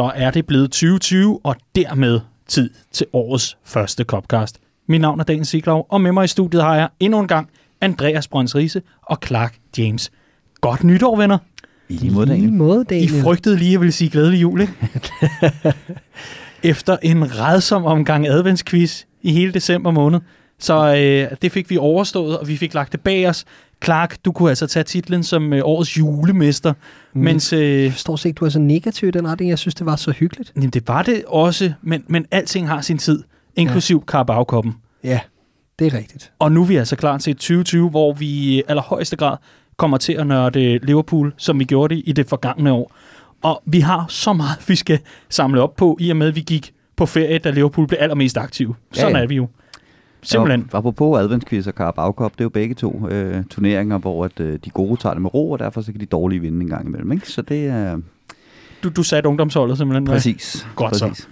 Så er det blevet 2020, og dermed tid til årets første Copcast. Mit navn er Daniel Siglov, og med mig i studiet har jeg endnu en gang Andreas Brøns Riese og Clark James. Godt nytår, venner. I lige måde, I Daniel. måde, I Daniel. frygtede lige, at jeg ville sige glædelig jul, ikke? Efter en redsom omgang adventsquiz i hele december måned. Så øh, det fik vi overstået, og vi fik lagt det bag os. Clark, du kunne altså tage titlen som øh, årets julemester, mm. mens... Øh, Jeg forstår ikke, du er så negativ i den retning. Jeg synes, det var så hyggeligt. jamen, det var det også, men, men alting har sin tid, inklusiv ja. Carabao-koppen. Ja, det er rigtigt. Og nu er vi altså klar til 2020, hvor vi i allerhøjeste grad kommer til at nørde Liverpool, som vi gjorde det i det forgangne år. Og vi har så meget, vi skal samle op på, i og med, at vi gik på ferie, da Liverpool blev allermest aktiv. Sådan Ja, ja. er vi jo. Simpelthen. Og apropos adventsquiz og Carabao Cup, det er jo begge to øh, turneringer, hvor at, øh, de gode tager det med ro, og derfor så kan de dårlige vinde en gang imellem. Ikke? Så det er Du, du satte ungdomsholdet simpelthen. hva'? præcis. Godt så. præcis.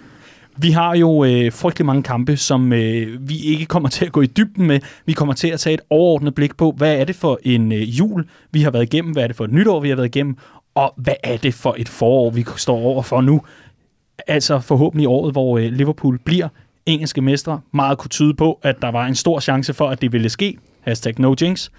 Vi har jo øh, frygtelig mange kampe, som øh, vi ikke kommer til at gå i dybden med. Vi kommer til at tage et overordnet blik på, hvad er det for en øh, jul, vi har været igennem, hvad er det for et nytår, vi har været igennem, og hvad er det for et forår, vi står over for nu. Altså forhåbentlig året, hvor øh, Liverpool bliver engelske mestre. Meget kunne tyde på, at der var en stor chance for, at det ville ske. Hashtag no jinx.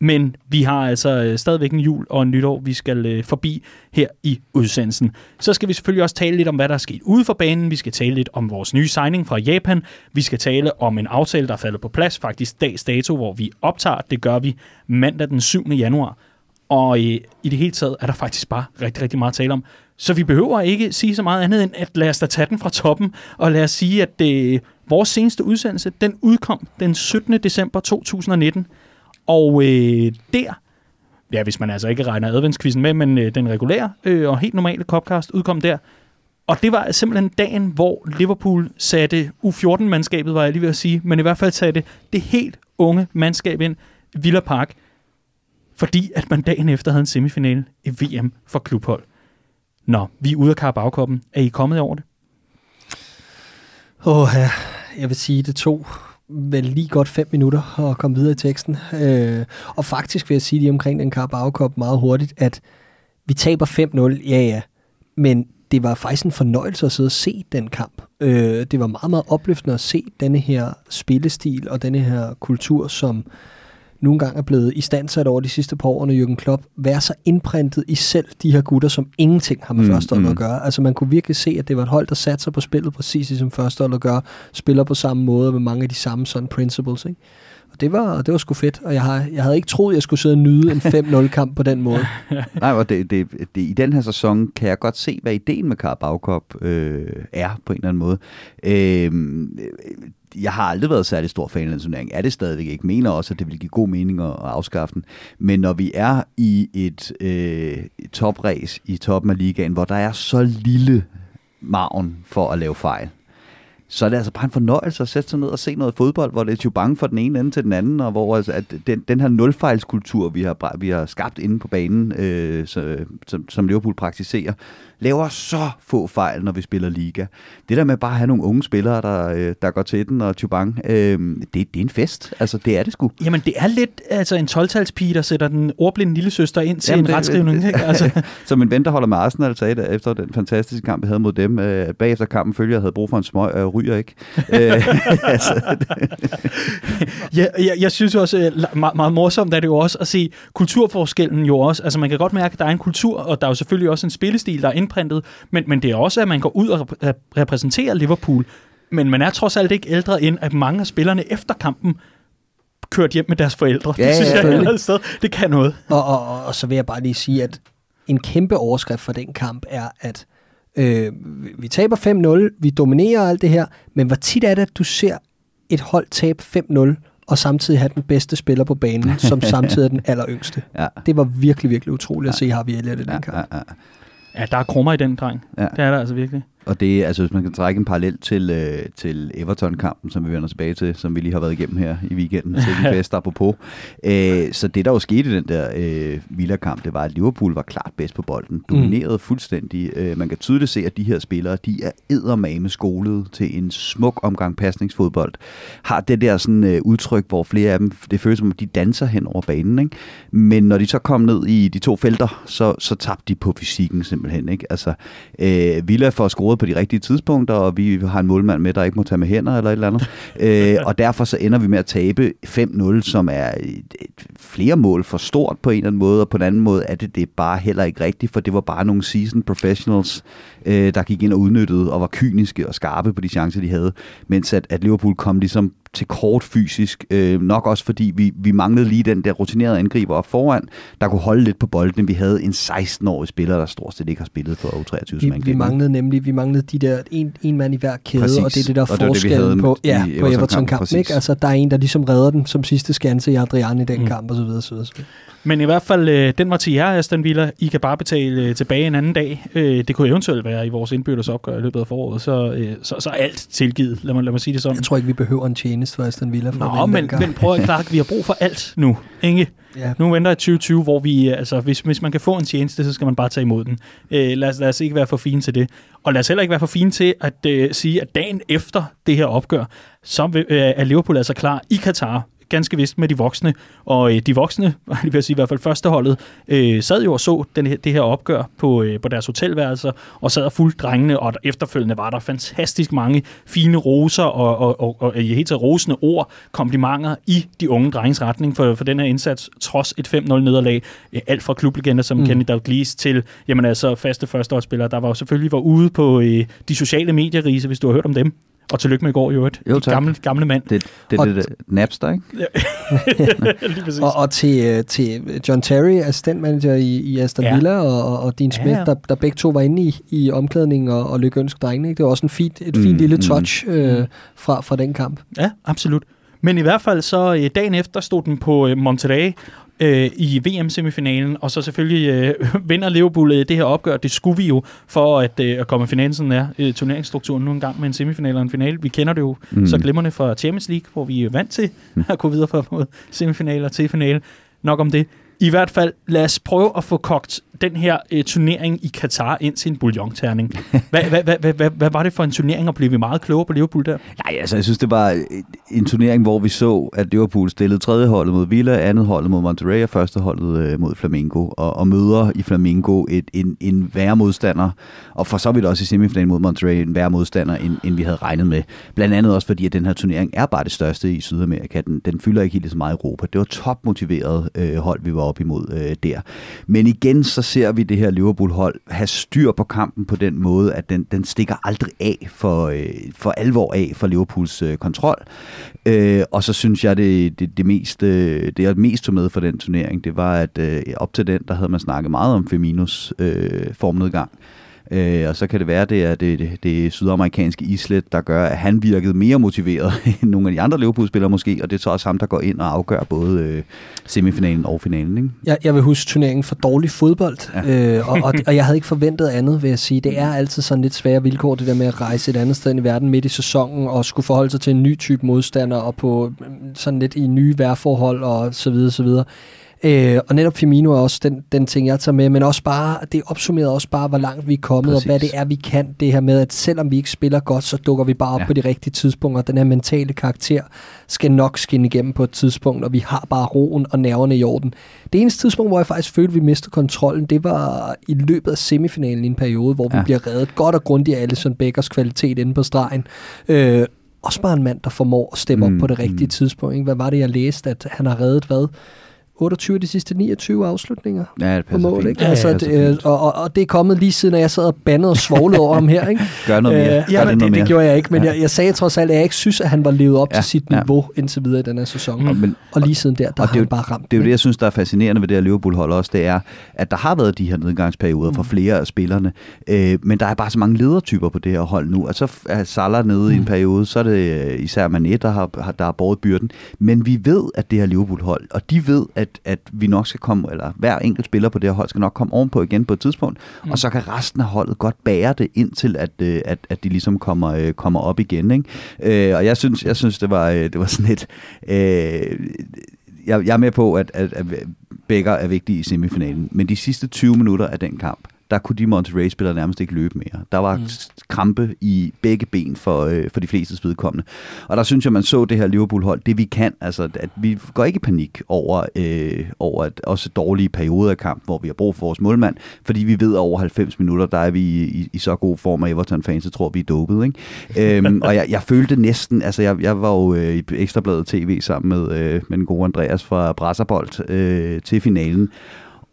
Men vi har altså øh, stadigvæk en jul og en nytår, vi skal øh, forbi her i udsendelsen. Så skal vi selvfølgelig også tale lidt om, hvad der er sket ude for banen. Vi skal tale lidt om vores nye signing fra Japan. Vi skal tale om en aftale, der er faldet på plads, faktisk dags dato, hvor vi optager. Det gør vi mandag den 7. januar. Og øh, i det hele taget er der faktisk bare rigtig, rigtig meget at tale om. Så vi behøver ikke sige så meget andet end, at lad os da tage den fra toppen, og lad os sige, at det, vores seneste udsendelse, den udkom den 17. december 2019. Og øh, der, ja, hvis man altså ikke regner adventskvisten med, men øh, den regulære øh, og helt normale Copcast udkom der. Og det var simpelthen dagen, hvor Liverpool satte U14-mandskabet, var jeg lige ved at sige, men i hvert fald satte det helt unge mandskab ind, Villa Park, fordi at man dagen efter havde en semifinale i VM for klubhold. Nå, vi er ude af Carabao-koppen. Er I kommet over det? Åh, ja. jeg vil sige, det tog vel lige godt fem minutter at komme videre i teksten. Øh, og faktisk vil jeg sige lige omkring den Carabao Cup meget hurtigt, at vi taber 5-0, ja ja, men det var faktisk en fornøjelse at sidde og se den kamp. Øh, det var meget, meget opløftende at se denne her spillestil og denne her kultur, som nogle gange er blevet i standsat over de sidste par år under Jürgen Klopp, være så indprintet i selv de her gutter, som ingenting har med Mm, mm, førsteholdet mm. at gøre. Altså man kunne virkelig se, at det var et hold, der satte sig på spillet præcis ligesom førsteholdet gør, spiller på samme måde med mange af de samme sådan principles. Ikke? Og det var, det var sgu fedt, og jeg, har, jeg havde ikke troet, jeg skulle sidde og nyde en 5-0-kamp på den måde. Nej, og det, det, det, i den her sæson kan jeg godt se, hvad ideen med Carabao Cup øh, er på en eller anden måde. Øh, jeg har aldrig været særlig stor fan af den turnering. Er det stadigvæk ikke. Mener også, at det vil give god mening at, at afskaffe den. Men når vi er i et øh, toprace i toppen af ligaen, hvor der er så lille maven for at lave fejl, så er det altså bare en fornøjelse at sætte sig ned og se noget fodbold, hvor det er jo bange for den ene ende til den anden, og hvor altså, at den, den her nulfejlskultur, vi har, vi har skabt inde på banen, øh, så, som, som Liverpool praktiserer, laver så få fejl, når vi spiller liga. Det der med bare at have nogle unge spillere, der, øh, der går til den, og Chubang, øh, det, det er en fest. Altså, det er det sgu. Jamen, det er lidt altså en 12-talspige, der sætter den ordblinde lille søster ind til Jamen, en retskrivning. ikke? Altså, Som en ven, der holder med Arsenal, sagde det, efter den fantastiske kamp, vi havde mod dem. Øh, bagefter kampen følger, jeg havde brug for en smøg, og jeg ryger ikke. øh, altså, Ja, jeg, jeg synes også, øh, meget, meget morsomt er det jo også at se kulturforskellen jo også. Altså man kan godt mærke, at der er en kultur, og der er jo selvfølgelig også en spillestil, der er indprintet, men, men det er også, at man går ud og rep- rep- repræsenterer Liverpool. Men man er trods alt ikke ældre end, at mange af spillerne efter kampen kørt hjem med deres forældre. Ja, det synes ja, jeg et sted, det kan noget. Og, og, og, og så vil jeg bare lige sige, at en kæmpe overskrift for den kamp er, at øh, vi taber 5-0, vi dominerer alt det her, men hvor tit er det, at du ser et hold tabe 5-0, og samtidig have den bedste spiller på banen, som samtidig er den alleryngste. ja. Det var virkelig, virkelig utroligt at se Harvey Elliott i den Ja, kamp. ja, ja. Ja, der er krummer i den dreng. Ja. Det er der altså virkelig. Og det altså hvis man kan trække en parallel til, øh, til Everton-kampen, som vi vender tilbage til, som vi lige har været igennem her i weekenden, til de fest apropos. Øh, så det, der jo skete i den der øh, Villa-kamp, det var, at Liverpool var klart bedst på bolden. Dominerede mm. fuldstændig. Øh, man kan tydeligt se, at de her spillere, de er eddermame skolet til en smuk omgang pasningsfodbold. Har det der sådan øh, udtryk, hvor flere af dem, det føles som, at de danser hen over banen. Ikke? Men når de så kom ned i de to felter, så, så tabte de på fysikken simpelthen. Ikke? Altså, øh, Villa får scoret på de rigtige tidspunkter, og vi har en målmand med, der ikke må tage med hænder eller et eller andet. øh, og derfor så ender vi med at tabe 5-0, som er et, et, flere mål for stort på en eller anden måde, og på en anden måde er det det bare heller ikke rigtigt, for det var bare nogle season professionals, øh, der gik ind og udnyttede og var kyniske og skarpe på de chancer, de havde, mens at, at Liverpool kom ligesom til kort fysisk. Øh, nok også fordi vi, vi manglede lige den der rutinerede angriber op foran, der kunne holde lidt på bolden. Vi havde en 16-årig spiller, der stort set ikke har spillet for U23. Vi, vi manglede nemlig vi manglede de der en, en mand i hver kæde, Præcis. og det er det der og forskellen det, på, ja, på Everton-kampen. Ikke? Altså, der er en, der ligesom redder den som sidste skanse i Adrian i den mm. kamp, og så videre, så videre. Men i hvert fald, øh, den var til jer, Aston Villa. I kan bare betale øh, tilbage en anden dag. Øh, det kunne eventuelt være i vores indbyttes opgør i løbet af foråret. Så, øh, så, så alt tilgivet, lad mig, lad mig sige det sådan. Jeg tror ikke, vi behøver en tjeneste for Aston Villa. For Nå, men, men prøv at klare, vi har brug for alt nu. Ikke? Ja. Nu venter i 2020, hvor vi, altså hvis, hvis man kan få en tjeneste, så skal man bare tage imod den. Øh, lad, os, lad os ikke være for fine til det. Og lad os heller ikke være for fine til at øh, sige, at dagen efter det her opgør, så øh, er Liverpool altså klar i Katar ganske vist med de voksne. Og øh, de voksne, jeg vil sige i hvert fald førsteholdet, øh, sad jo og så den her, det her opgør på, øh, på deres hotelværelser, og sad og fulgte drengene, og efterfølgende var der fantastisk mange fine roser og, og, og, og i helt rosende ord, komplimenter i de unge drenges retning for, for den her indsats, trods et 5-0 nederlag. Øh, alt fra klublegender som mm. Kenny Dalglish til, jamen altså faste førsteholdsspillere, der var jo selvfølgelig var ude på øh, de sociale medier, Riese, hvis du har hørt om dem. Og tillykke med i går, jo. Jo, tak. Gamle, gamle mand. Det, det er det, det Napster, ikke? Ja. og, og til, øh, til John Terry, assistentmanager i, i Aston ja. Villa, og, og Dean Smith, ja. Der, der begge to var inde i, i omklædningen og, og lykkeønske drengene. Ikke? Det var også en fint, et fint mm, lille mm. touch mm. øh, fra, fra den kamp. Ja, absolut. Men i hvert fald så øh, dagen efter stod den på øh, Monterrey, øh, i VM-semifinalen, og så selvfølgelig øh, vinder Liverpool øh, det her opgør. Det skulle vi jo for at, øh, at komme i finalen, sådan er øh, turneringsstrukturen nu engang med en semifinal og en finale. Vi kender det jo mm. så glimrende fra Champions League, hvor vi er vant til at gå videre fra både semifinaler til finale. Nok om det. I hvert fald, lad os prøve at få kogt den her øh, turnering i Katar ind til en bouillon-terning. Hvad, hvad, hvad, hvad, hvad, hvad var det for en turnering, og blev vi meget klogere på Liverpool der? Nej, altså jeg synes, det var en turnering, hvor vi så, at Liverpool stillede tredje holdet mod Villa, andet holdet mod Monterrey og første holdet øh, mod Flamengo, og, og møder i Flamengo et, en, en værre modstander, og for så vidt også i semifinalen mod Monterrey en værre modstander, end, end vi havde regnet med. Blandt andet også fordi, at den her turnering er bare det største i Sydamerika. Den, den fylder ikke helt så meget i Europa. Det var topmotiveret øh, hold, vi var op imod øh, der. Men igen, så ser vi det her Liverpool-hold have styr på kampen på den måde, at den, den stikker aldrig af for, øh, for alvor af for Liverpools øh, kontrol. Øh, og så synes jeg, det, det, det, mest, øh, det jeg mest tog med for den turnering, det var, at øh, op til den, der havde man snakket meget om Feminos øh, formnedgang. Øh, og så kan det være, det er det, det, det sydamerikanske islet, der gør, at han virkede mere motiveret end nogle af de andre Liverpool-spillere måske, og det er så også ham, der går ind og afgør både øh, semifinalen og finalen. Ikke? Jeg, jeg vil huske turneringen for dårlig fodbold, ja. øh, og, og, og jeg havde ikke forventet andet, vil jeg sige. Det er altid sådan lidt svære vilkår, det der med at rejse et andet sted i verden midt i sæsonen, og skulle forholde sig til en ny type modstander, og på sådan lidt i nye vejrforhold, og så videre, så videre. Øh, og netop Firmino er også den, den ting, jeg tager med, men også bare, det opsummerer også bare, hvor langt vi er kommet, Præcis. og hvad det er, vi kan. Det her med, at selvom vi ikke spiller godt, så dukker vi bare op ja. på de rigtige tidspunkter. Den her mentale karakter skal nok skinne igennem på et tidspunkt, og vi har bare roen og nerverne i orden. Det eneste tidspunkt, hvor jeg faktisk følte, at vi mistede kontrollen, det var i løbet af semifinalen i en periode, hvor ja. vi bliver reddet godt og grundigt af Alisson Beckers kvalitet inde på stregen. Øh, også bare en mand, der formår at steppe mm, op på det rigtige mm. tidspunkt. Ikke? Hvad var det, jeg læste, at han har reddet hvad? 28 af de sidste 29 afslutninger ja, det på mål. Fint. Ikke? Ja, altså, ja, det, og, og, og det er kommet lige siden, at jeg sad og bandede og svoglede over ham her. Ikke? Gør noget mere. Øh, ja, det, det, det gjorde jeg ikke, men ja. jeg, jeg sagde trods alt, at jeg ikke synes, at han var levet op ja, til sit ja. niveau indtil videre i den her sæson. Mm. Og, men, og lige siden der, der har det han bare ramt. Det er jo det, jeg synes, der er fascinerende ved det her Liverpool-hold også, det er, at der har været de her nedgangsperioder for mm. flere af spillerne, øh, men der er bare så mange ledertyper på det her hold nu. Altså er Salah nede mm. i en mm. periode, så er det øh, især Mané, der har, der har båret byrden. Men vi ved, at det her Liverpool-hold, og de ved, at at, at vi nok skal komme, eller hver enkelt spiller på det her hold skal nok komme ovenpå igen på et tidspunkt, mm. og så kan resten af holdet godt bære det indtil, at, øh, at, at de ligesom kommer, øh, kommer op igen. Ikke? Øh, og jeg synes, jeg synes det, var, øh, det var sådan et... Øh, jeg, jeg er med på, at, at, at begge er vigtige i semifinalen, men de sidste 20 minutter af den kamp, der kunne de Monterrey-spillere nærmest ikke løbe mere. Der var mm. krampe i begge ben for, øh, for de fleste vedkommende. Og der synes jeg, man så det her Liverpool-hold, det vi kan, altså at vi går ikke i panik over, øh, over at også dårlige perioder af kampen, hvor vi har brug for vores målmand, fordi vi ved, at over 90 minutter, der er vi i, i, i så god form af Everton-fans, så tror vi er dopet. Ikke? øhm, og jeg, jeg følte næsten, altså jeg, jeg var jo øh, i Ekstrabladet TV sammen med, øh, med den gode Andreas fra Brasserbold øh, til finalen,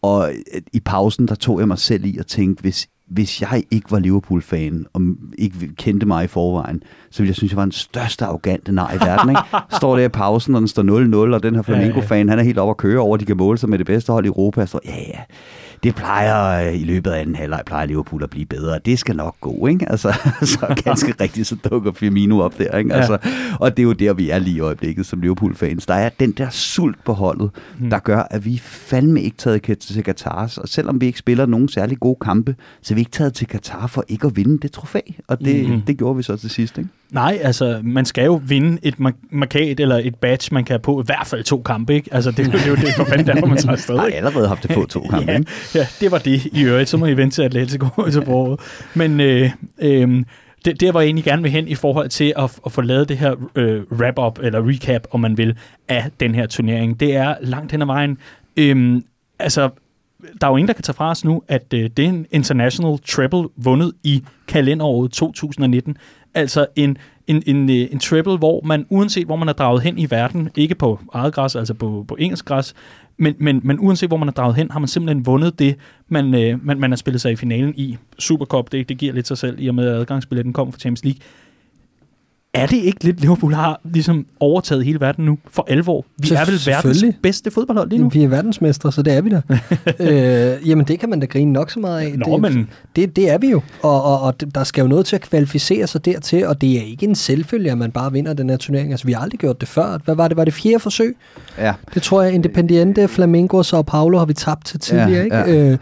og øh, i pausen, der tog jeg mig selv i at tænke, hvis, hvis jeg ikke var Liverpool-fan, og ikke kendte mig i forvejen, så ville jeg synes, jeg var den største arrogante nar i verden. Ikke? Står der i pausen, og den står 0-0, og den her Flamengo-fan, han er helt oppe at køre over, de kan måle sig med det bedste hold i Europa. Jeg står, ja, ja, det plejer øh, i løbet af anden halvleg plejer Liverpool at blive bedre. Det skal nok gå, ikke? Altså, så ganske rigtigt, så dukker Firmino op der, ikke? Altså, ja. Og det er jo der, vi er lige i øjeblikket som Liverpool-fans. Der er den der sult på holdet, mm. der gør, at vi fandme ikke taget til Katar. Og selvom vi ikke spiller nogen særlig gode kampe, så er vi ikke taget til Katar for ikke at vinde det trofæ. Og det, mm. det gjorde vi så til sidst, ikke? Nej, altså, man skal jo vinde et markat eller et badge, man kan have på i hvert fald to kampe, ikke? Altså, det, det er jo det, for fanden der, man tager afsted? Jeg har allerede haft det på to kampe, ja, ikke? Ja, det var det i øvrigt. Så må I vente til Atletico til foråret. Men øh, øh, det, det, var jeg egentlig gerne vil hen i forhold til at, at få lavet det her øh, wrap-up, eller recap, om man vil, af den her turnering. Det er langt hen ad vejen. Øh, altså, der er jo ingen, der kan tage fra os nu, at øh, det er en international treble vundet i kalenderåret 2019. Altså en, en, en, øh, en treble, hvor man uanset hvor man er draget hen i verden, ikke på eget græs, altså på, på engelsk græs, men, men, men uanset hvor man er draget hen, har man simpelthen vundet det, man, øh, man, man har spillet sig i finalen i. Supercup, det, det giver lidt sig selv, i og med at adgangsbilletten kom fra Champions League er det ikke lidt, Liverpool har ligesom overtaget hele verden nu for alvor? Vi er vel verdens bedste fodboldhold lige nu? Vi er verdensmestre, så det er vi da. øh, jamen, det kan man da grine nok så meget af. Nå, det, men... det, det er vi jo, og, og, og der skal jo noget til at kvalificere sig dertil, og det er ikke en selvfølge, at man bare vinder den her turnering. Altså, vi har aldrig gjort det før. Hvad var det? Var det fjerde forsøg? Ja. Det tror jeg, Independiente, Flamengo og Sao Paulo har vi tabt til tidligere, ja, ikke? Ja. Øh,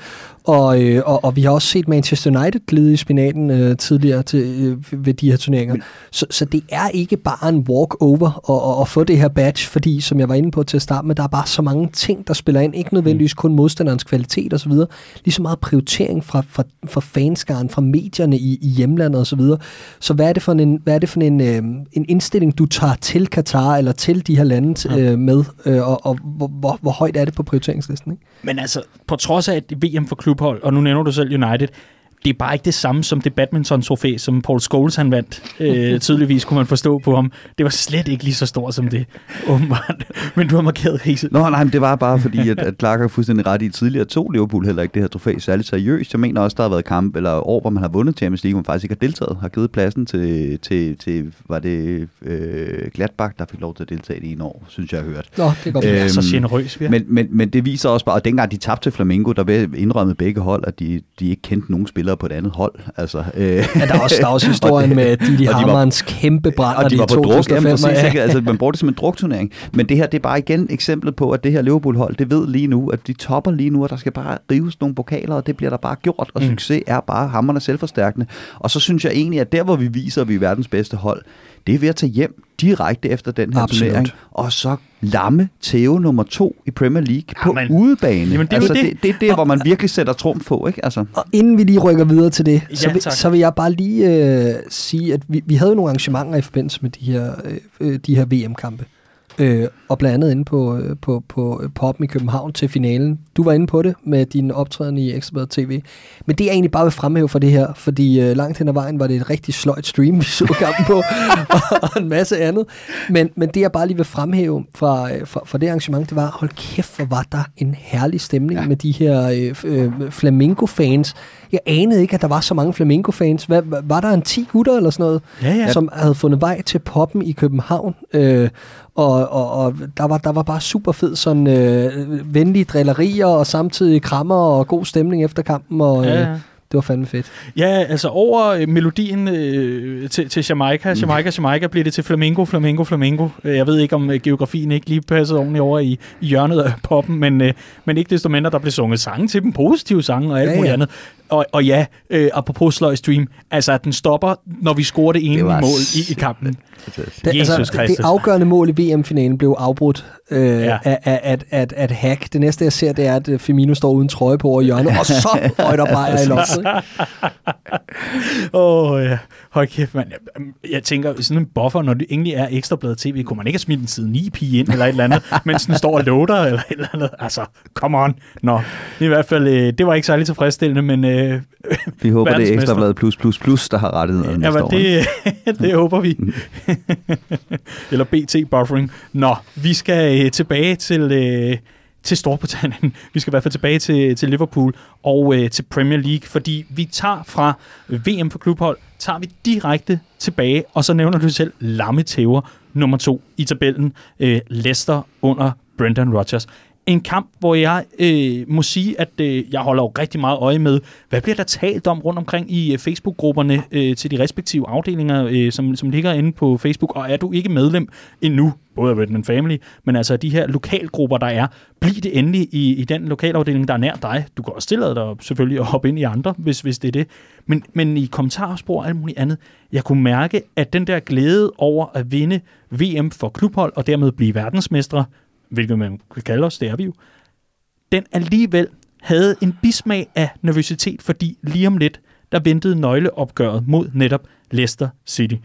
og, øh, og, og vi har også set Manchester United glide i spinaten øh, tidligere til, øh, ved de her turneringer. Så, så det er ikke bare en walk-over at, at, at få det her badge, fordi, som jeg var inde på til at starte med, der er bare så mange ting, der spiller ind. Ikke nødvendigvis kun modstanderens kvalitet osv. Lige så meget prioritering fra, fra, fra fanskaren, fra medierne i, i hjemlandet osv. Så, så hvad er det for en, hvad er det for en, øh, en indstilling, du tager til Katar eller til de her lande øh, med, øh, og, og hvor, hvor, hvor højt er det på prioriteringslisten? Ikke? Men altså, på trods af at VM for klubhold, og nu nævner du selv United, det er bare ikke det samme som det badminton-trofæ, som Paul Scholes han vandt. Øh, tydeligvis kunne man forstå på ham. Det var slet ikke lige så stort som det, åbenbart. Men du har markeret Riese. Nå, nej, men det var bare fordi, at, at Clark har fuldstændig ret i tidligere to Liverpool heller ikke det her trofæ særligt seriøst. Jeg mener også, der har været kamp eller år, hvor man har vundet Champions League, hvor man faktisk ikke har deltaget. Har givet pladsen til, til, til var det øh, Gladbach, der fik lov til at deltage i en år, synes jeg, har hørt. Nå, det går øhm, så generøs, vi men, men, men det viser også bare, at dengang de tabte til Flamengo, der indrømmede begge hold, at de, de ikke kendte nogen spillere på et andet hold. Altså, øh. ja, der er også, der er også historien med Didi Hamanns kæmpe de var på druk, jamen, præcis, ikke? Altså, man bruger det som en drukturnering. Men det her, det er bare igen eksemplet på, at det her Liverpool-hold, det ved lige nu, at de topper lige nu, og der skal bare rives nogle pokaler, og det bliver der bare gjort, og mm. succes er bare hammerne selvforstærkende. Og så synes jeg egentlig, at der, hvor vi viser, at vi er verdens bedste hold, det er ved at tage hjem direkte efter den her Absolut. turnering, og så lamme Theo nummer to i Premier League på jamen, udebane. Jamen, det, altså, det, det, det er der, hvor man virkelig sætter trumf på. Ikke? Altså. Og inden vi lige rykker videre til det, ja, så, vil, så vil jeg bare lige øh, sige, at vi, vi havde nogle arrangementer i forbindelse med de her, øh, de her VM-kampe. Øh, og blandt andet inde på, øh, på, på Poppen i København til finalen. Du var inde på det med din optræden i Ekstrabladet TV. Men det er egentlig bare vil fremhæve for det her, fordi øh, langt hen ad vejen var det et rigtig sløjt stream, vi så kampen på, og, og en masse andet. Men, men det jeg bare lige vil fremhæve fra, øh, fra, fra det arrangement, det var, hold kæft, hvor var der en herlig stemning ja. med de her øh, øh, flamingo-fans. Jeg anede ikke, at der var så mange flamingo-fans. Hvad, var der en 10 gutter eller sådan noget, ja, ja. som havde fundet vej til Poppen i København? Øh, og, og, og der, var, der var bare super fed sådan øh, venlige drillerier, og samtidig krammer og god stemning efter kampen. Og, ja, ja. Det var fandme fedt. Ja, altså over øh, melodien øh, til, til Jamaica, Jamaica, Jamaica, bliver det til Flamingo, Flamingo, Flamingo. Øh, Jeg ved ikke, om øh, geografien ikke lige passede ordentligt over i, i hjørnet af poppen, men, øh, men ikke desto mindre, der blev sunget sange til dem, positive sange og alt Ja, muligt ja. andet. Og, og ja, øh, apropos Sløj Stream, altså den stopper, når vi scorer det ene Det mål i, i kampen. Det, Jesus altså, det, Kristus. det afgørende mål i VM-finalen blev afbrudt øh, Ja. af, af, af et hack. Det næste, jeg ser, det er, at øh, Firmino står uden trøje på over i hjørnet, og så røg der bare i loftet. Åh, oh, ja. Hold kæft, mand. Jeg, jeg tænker, sådan en buffer, når det egentlig er ekstrabladet tv, kunne man ikke have smidt en side 9 pige ind, eller et eller andet, mens den står og loader, eller et eller andet. Altså, come on. Nå, i hvert fald, øh, det var ikke særlig tilfredsstillende, men øh, Vi håber, det er. Ekstrabladet plus plus plus, der har rettigheden ja, næste men år. det, det håber vi. eller BT buffering. Nå, vi skal øh, tilbage til... Øh, til Storbritannien. Vi skal i hvert fald tilbage til, til Liverpool og øh, til Premier League, fordi vi tager fra VM for klubhold, tager vi direkte tilbage, og så nævner du selv Lamme Tæver, nummer to i tabellen, øh, Leicester under Brendan Rodgers. En kamp, hvor jeg øh, må sige, at øh, jeg holder jo rigtig meget øje med, hvad bliver der talt om rundt omkring i øh, Facebook-grupperne øh, til de respektive afdelinger, øh, som, som ligger inde på Facebook. Og er du ikke medlem endnu, både af Redman Family, men altså de her lokalgrupper, der er, bliv det endelig i, i den lokalafdeling, der er nær dig. Du kan også tillade dig selvfølgelig at hoppe ind i andre, hvis, hvis det er det. Men, men i kommentarspor og alt muligt andet, jeg kunne mærke, at den der glæde over at vinde VM for klubhold og dermed blive verdensmestre, hvilket man kan kalde os, det er vi jo, den alligevel havde en bismag af nervøsitet, fordi lige om lidt, der ventede nøgleopgøret mod netop Leicester City.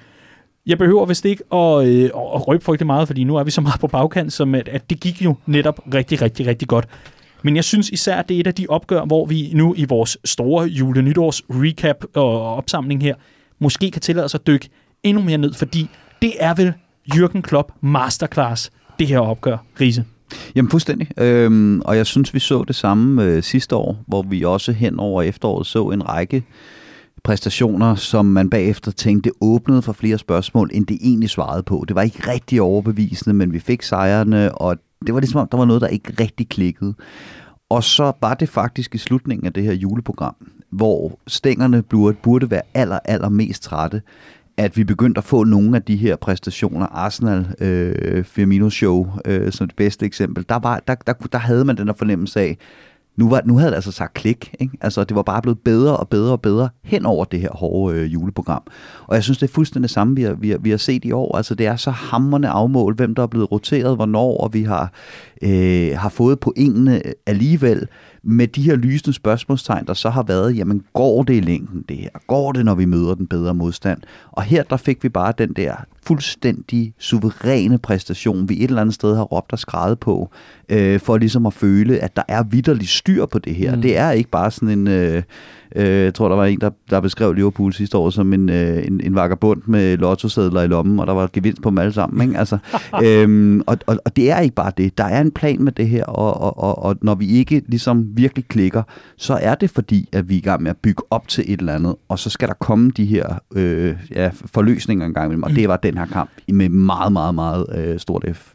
Jeg behøver vist ikke at, øh, at røbe frygtelig meget, fordi nu er vi så meget på bagkant, som at, at det gik jo netop rigtig, rigtig, rigtig godt. Men jeg synes især, at det er et af de opgør, hvor vi nu i vores store jule-nytårs recap og opsamling her, måske kan tillade os at dykke endnu mere ned, fordi det er vel Jürgen Klopp Masterclass, det her opgør, Riese. Jamen fuldstændig. Øhm, og jeg synes, vi så det samme øh, sidste år, hvor vi også hen over efteråret så en række præstationer, som man bagefter tænkte åbnede for flere spørgsmål, end det egentlig svarede på. Det var ikke rigtig overbevisende, men vi fik sejrene, og det var ligesom der var noget, der ikke rigtig klikkede. Og så var det faktisk i slutningen af det her juleprogram, hvor stængerne burde, burde være aller, aller mest trætte, at vi begyndte at få nogle af de her præstationer, Arsenal øh, Firmino Show øh, som det bedste eksempel, der, var, der, der, der havde man den her fornemmelse af, nu, var, nu havde det altså sagt klik. Ikke? Altså, det var bare blevet bedre og bedre og bedre hen over det her hårde øh, juleprogram. Og jeg synes, det er fuldstændig det samme, vi har, vi, har, vi har set i år. Altså, det er så hammerne afmål, hvem der er blevet roteret, hvornår, og vi har, øh, har fået pointene alligevel med de her lysende spørgsmålstegn, der så har været, jamen går det i længden det her? Går det, når vi møder den bedre modstand? Og her, der fik vi bare den der fuldstændig suveræne præstation, vi et eller andet sted har råbt og skrevet på, øh, for ligesom at føle, at der er vidderlig styr på det her. Mm. Det er ikke bare sådan en, øh, øh, jeg tror, der var en, der, der beskrev Liverpool sidste år som en, øh, en, en vagabond med lottosedler i lommen, og der var gevinst på dem alle sammen. Ikke? Altså, øhm, og, og, og det er ikke bare det. Der er en plan med det her, og, og, og, og når vi ikke ligesom virkelig klikker, så er det fordi, at vi er i gang med at bygge op til et eller andet, og så skal der komme de her øh, ja, forløsninger en gang imellem, og det var den her kamp med meget, meget, meget øh, stort F.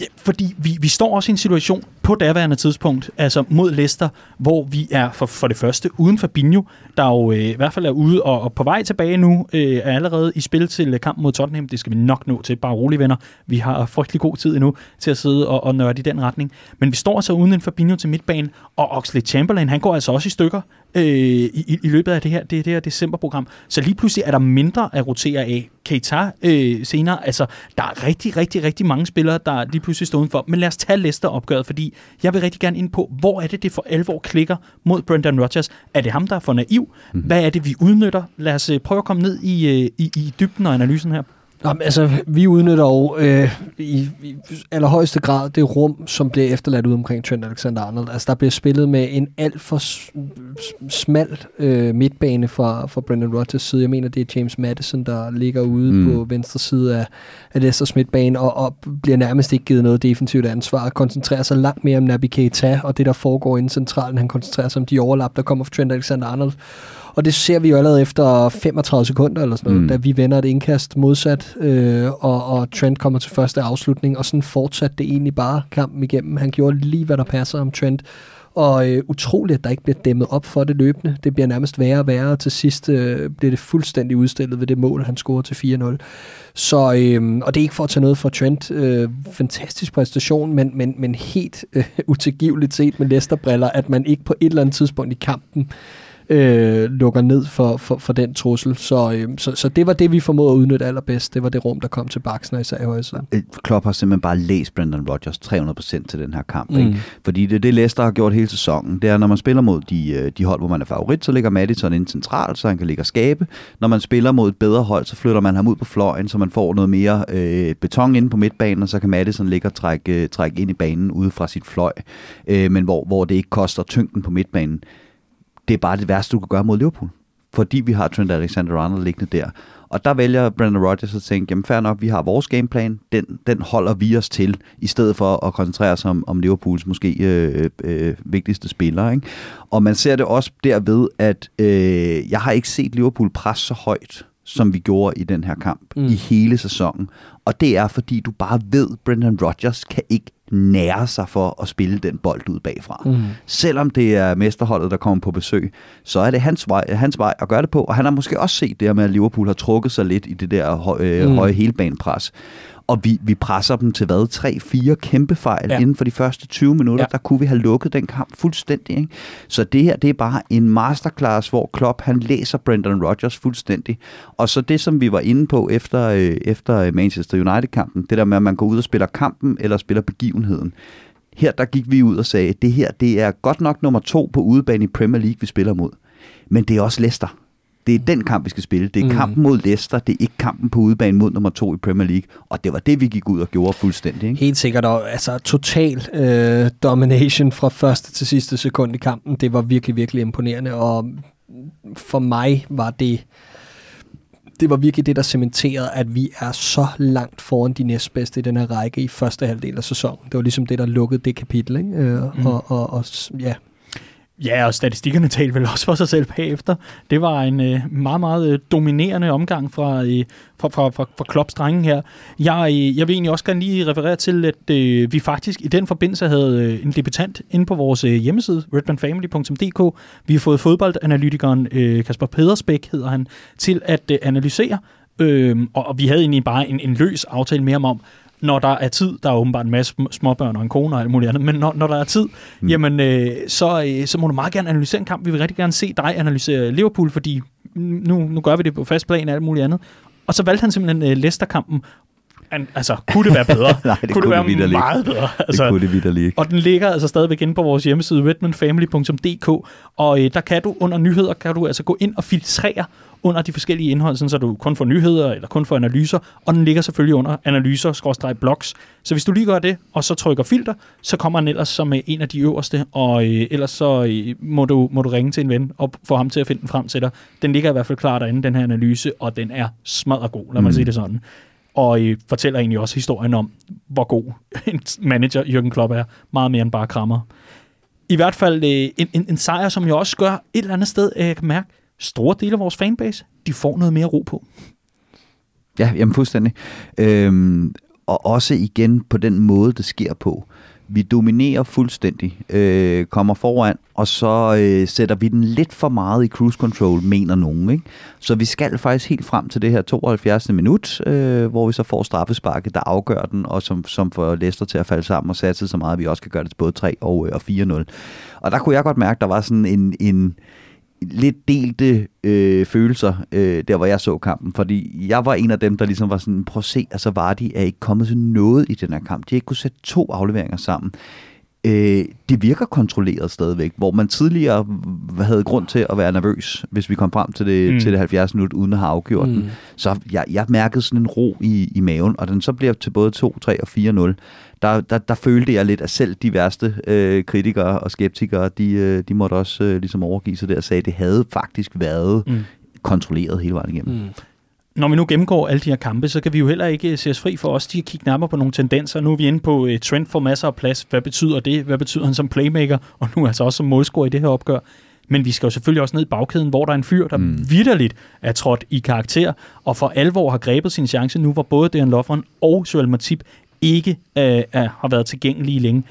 Ja, fordi vi, vi står også i en situation på daværende tidspunkt, altså mod Leicester, hvor vi er for, for det første uden for Binho, der jo øh, i hvert fald er ude og, og på vej tilbage nu, øh, er allerede i spil til øh, kampen mod Tottenham. Det skal vi nok nå til, bare rolig venner. Vi har frygtelig god tid endnu til at sidde og, og nørde i den retning. Men vi står altså uden en Fabinho til midtbanen, og Oxley Chamberlain, han går altså også i stykker øh, i, i løbet af det her, det, det her decemberprogram. Så lige pludselig er der mindre at rotere af. Keita øh, senere, altså der er rigtig, rigtig, rigtig mange spillere, der lige pludselig står udenfor. Men lad os tage Leicester-opgøret, fordi jeg vil rigtig gerne ind på, hvor er det, det for alvor klikker mod Brendan Rodgers? Er det ham, der er for naiv? Mm. Hvad er det, vi udnytter? Lad os øh, prøve at komme ned i, øh, i, i dybden og analysen her. Jamen, altså, vi udnytter jo øh, i, i allerhøjeste grad det rum, som bliver efterladt ud omkring Trent Alexander-Arnold. Altså, der bliver spillet med en alt for smal øh, midtbane fra, fra Brendan Rodgers side. Jeg mener, det er James Madison, der ligger ude Mm. mm. på venstre side af, af Leicesters midtbane, og, og bliver nærmest ikke givet noget defensivt ansvar. Koncentrerer sig langt mere om Naby Keita, og det, der foregår inden centralen. Han koncentrerer sig om de overlap, der kommer fra Trent Alexander-Arnold. Og det ser vi jo allerede efter 35 sekunder eller sådan noget, Mm. da vi vender et indkast modsat, øh, og, og Trent kommer til første afslutning, og sådan fortsatte det egentlig bare kampen igennem. Han gjorde lige, hvad der passer om Trent, og øh, utroligt, at der ikke bliver dæmmet op for det løbende. Det bliver nærmest værre og værre, og til sidst øh, bliver det fuldstændig udstillet ved det mål, han scorer til 4-0. Så, øh, og det er ikke for at tage noget fra Trent. Øh, fantastisk præstation, men, men, men helt øh, utilgiveligt set med Leicester-briller, at man ikke på et eller andet tidspunkt i kampen øh, lukker ned for, for, for den trussel. Så, øh, så, så det var det, vi formåede at udnytte allerbedst. Det var det rum, der kom til Baksner især i højre side. Øh, Klopp har simpelthen bare læst Brendan Rodgers 300% til den her kamp. Mm. Ikke? Fordi det det, Leicester har gjort hele sæsonen. Det er, når man spiller mod de, øh, de hold, hvor man er favorit, så ligger Madison ind centralt, så han kan ligge og skabe. Når man spiller mod et bedre hold, så flytter man ham ud på fløjen, så man får noget mere øh, beton inde på midtbanen, og så kan Madison ligge og trække, øh, trække ind i banen ude fra sit fløj. Øh, men hvor, hvor det ikke koster tyngden på midtbanen det er bare det værste, du kan gøre mod Liverpool. Fordi vi har Trent Alexander-Arnold liggende der. Og der vælger Brendan Rodgers at tænke, jamen fair nok, vi har vores gameplan, den, den holder vi os til, i stedet for at koncentrere os om, om Liverpools måske øh, øh, vigtigste spillere. Ikke? Og man ser det også derved, at øh, jeg har ikke set Liverpool presse så højt, som vi gjorde i den her kamp, mm. i hele sæsonen. Og det er, fordi du bare ved, Brendan Rodgers kan ikke nære sig for at spille den bold ud bagfra. Mm. Selvom det er mesterholdet, der kommer på besøg, så er det hans vej, hans vej at gøre det på. Og han har måske også set det her med, at Liverpool har trukket sig lidt i det der høj, øh, mm. høje helbanepres og vi, vi presser dem til hvad? Tre, fire kæmpe fejl ja. inden for de første 20 minutter. Ja. Der kunne vi have lukket den kamp fuldstændig. Ikke? Så det her, det er bare en masterclass, hvor Klopp han læser Brendan Rodgers fuldstændig. Og så det, som vi var inde på efter, øh, efter Manchester United-kampen, det der med, at man går ud og spiller kampen eller spiller begivenheden. Her der gik vi ud og sagde, at det her det er godt nok nummer to på udebane i Premier League, vi spiller mod. Men det er også Leicester det er den kamp, vi skal spille. Det er mm. kampen mod Leicester, det er ikke kampen på udebane mod nummer to i Premier League. Og det var det, vi gik ud og gjorde fuldstændig. Ikke? Helt sikkert, og altså total øh, domination fra første til sidste sekund i kampen. Det var virkelig, virkelig imponerende, og for mig var det det var virkelig det, der cementerede, at vi er så langt foran de næstbedste i den her række i første halvdel af sæsonen. Det var ligesom det, der lukkede det kapitel. Ikke? Øh, mm. og, og, og ja, Ja, og statistikkerne talte vel også for sig selv bagefter. Det var en øh, meget, meget øh, dominerende omgang fra, øh, fra, fra, fra, fra Klopps drenge her. Jeg, øh, jeg vil egentlig også gerne lige referere til, at øh, vi faktisk i den forbindelse havde øh, en debutant inde på vores øh, hjemmeside, redmanfamily.dk. Vi har fået fodboldanalytikeren øh, Kasper Pedersbæk, hedder han, til at øh, analysere Øh, og, og vi havde egentlig bare en, en løs aftale med ham om, når der er tid, der er åbenbart en masse småbørn og en kone og alt muligt andet, men når, når der er tid, mm. jamen, øh, så, øh, så må du meget gerne analysere en kamp. Vi vil rigtig gerne se dig analysere Liverpool, fordi nu, nu gør vi det på fast plan og alt muligt andet. Og så valgte han simpelthen øh, Leicester-kampen, an, altså, kunne det være bedre? Nej, det kunne, kunne det være det meget bedre? Altså, det kunne det vidderligt ikke. Og den ligger altså stadigvæk inde på vores hjemmeside, redmanfamily.dk, og øh, der kan du under nyheder, kan du altså gå ind og filtrere under de forskellige indhold, sådan, så du kun får nyheder eller kun får analyser, og den ligger selvfølgelig under analyser blogs. Så hvis du lige gør det, og så trykker filter, så kommer den ellers som en af de øverste, og øh, ellers så øh, må, du, må du ringe til en ven og få ham til at finde den frem til dig. Den ligger i hvert fald klar derinde, den her analyse, og den er smadret god, lad mig mm. sige det sådan. Og øh, fortæller egentlig også historien om, hvor god en manager Jürgen Klopp er. Meget mere end bare krammer. I hvert fald øh, en, en, en sejr, som jeg også gør et eller andet sted, øh, jeg kan mærke, store dele af vores fanbase, de får noget mere ro på. Ja, jamen fuldstændig. Øhm, og også igen på den måde, det sker på. Vi dominerer fuldstændig, øh, kommer foran, og så øh, sætter vi den lidt for meget i cruise control, mener nogen. Ikke? Så vi skal faktisk helt frem til det her 72. minut, øh, hvor vi så får straffesparket, der afgør den, og som, som får Leicester til at falde sammen og satse så meget, at vi også kan gøre det til både 3 og, øh, og 4-0. Og der kunne jeg godt mærke, at der var sådan en, en, lidt delte øh, følelser, øh, der hvor jeg så kampen, fordi jeg var en af dem, der ligesom var sådan, prøv at se, altså Vardy er ikke kommet til noget i den her kamp. De har ikke kunne sætte to afleveringer sammen. Øh, det virker kontrolleret stadigvæk, hvor man tidligere havde grund til at være nervøs, hvis vi kom frem til det, mm. til det 70 minutter, uden at have afgjort mm. den. Så jeg, jeg mærkede sådan en ro i, i maven, og den så bliver til både 2, 3 og 4-0 der, der, der følte jeg lidt, at selv de værste øh, kritikere og skeptikere, de, øh, de måtte også øh, ligesom overgive sig der og sagde, at det havde faktisk været mm. kontrolleret hele vejen igennem. Mm. Når vi nu gennemgår alle de her kampe, så kan vi jo heller ikke se os fri for os at kigge nærmere på nogle tendenser. Nu er vi inde på uh, Trent for masser af plads. Hvad betyder det? Hvad betyder han som playmaker? Og nu altså også som målscorer i det her opgør. Men vi skal jo selvfølgelig også ned i bagkæden, hvor der er en fyr, der mm. vidderligt er trådt i karakter, og for alvor har grebet sin chance nu, hvor både Dejan Lovren og Joel Matip ikke øh, har været tilgængelige længe.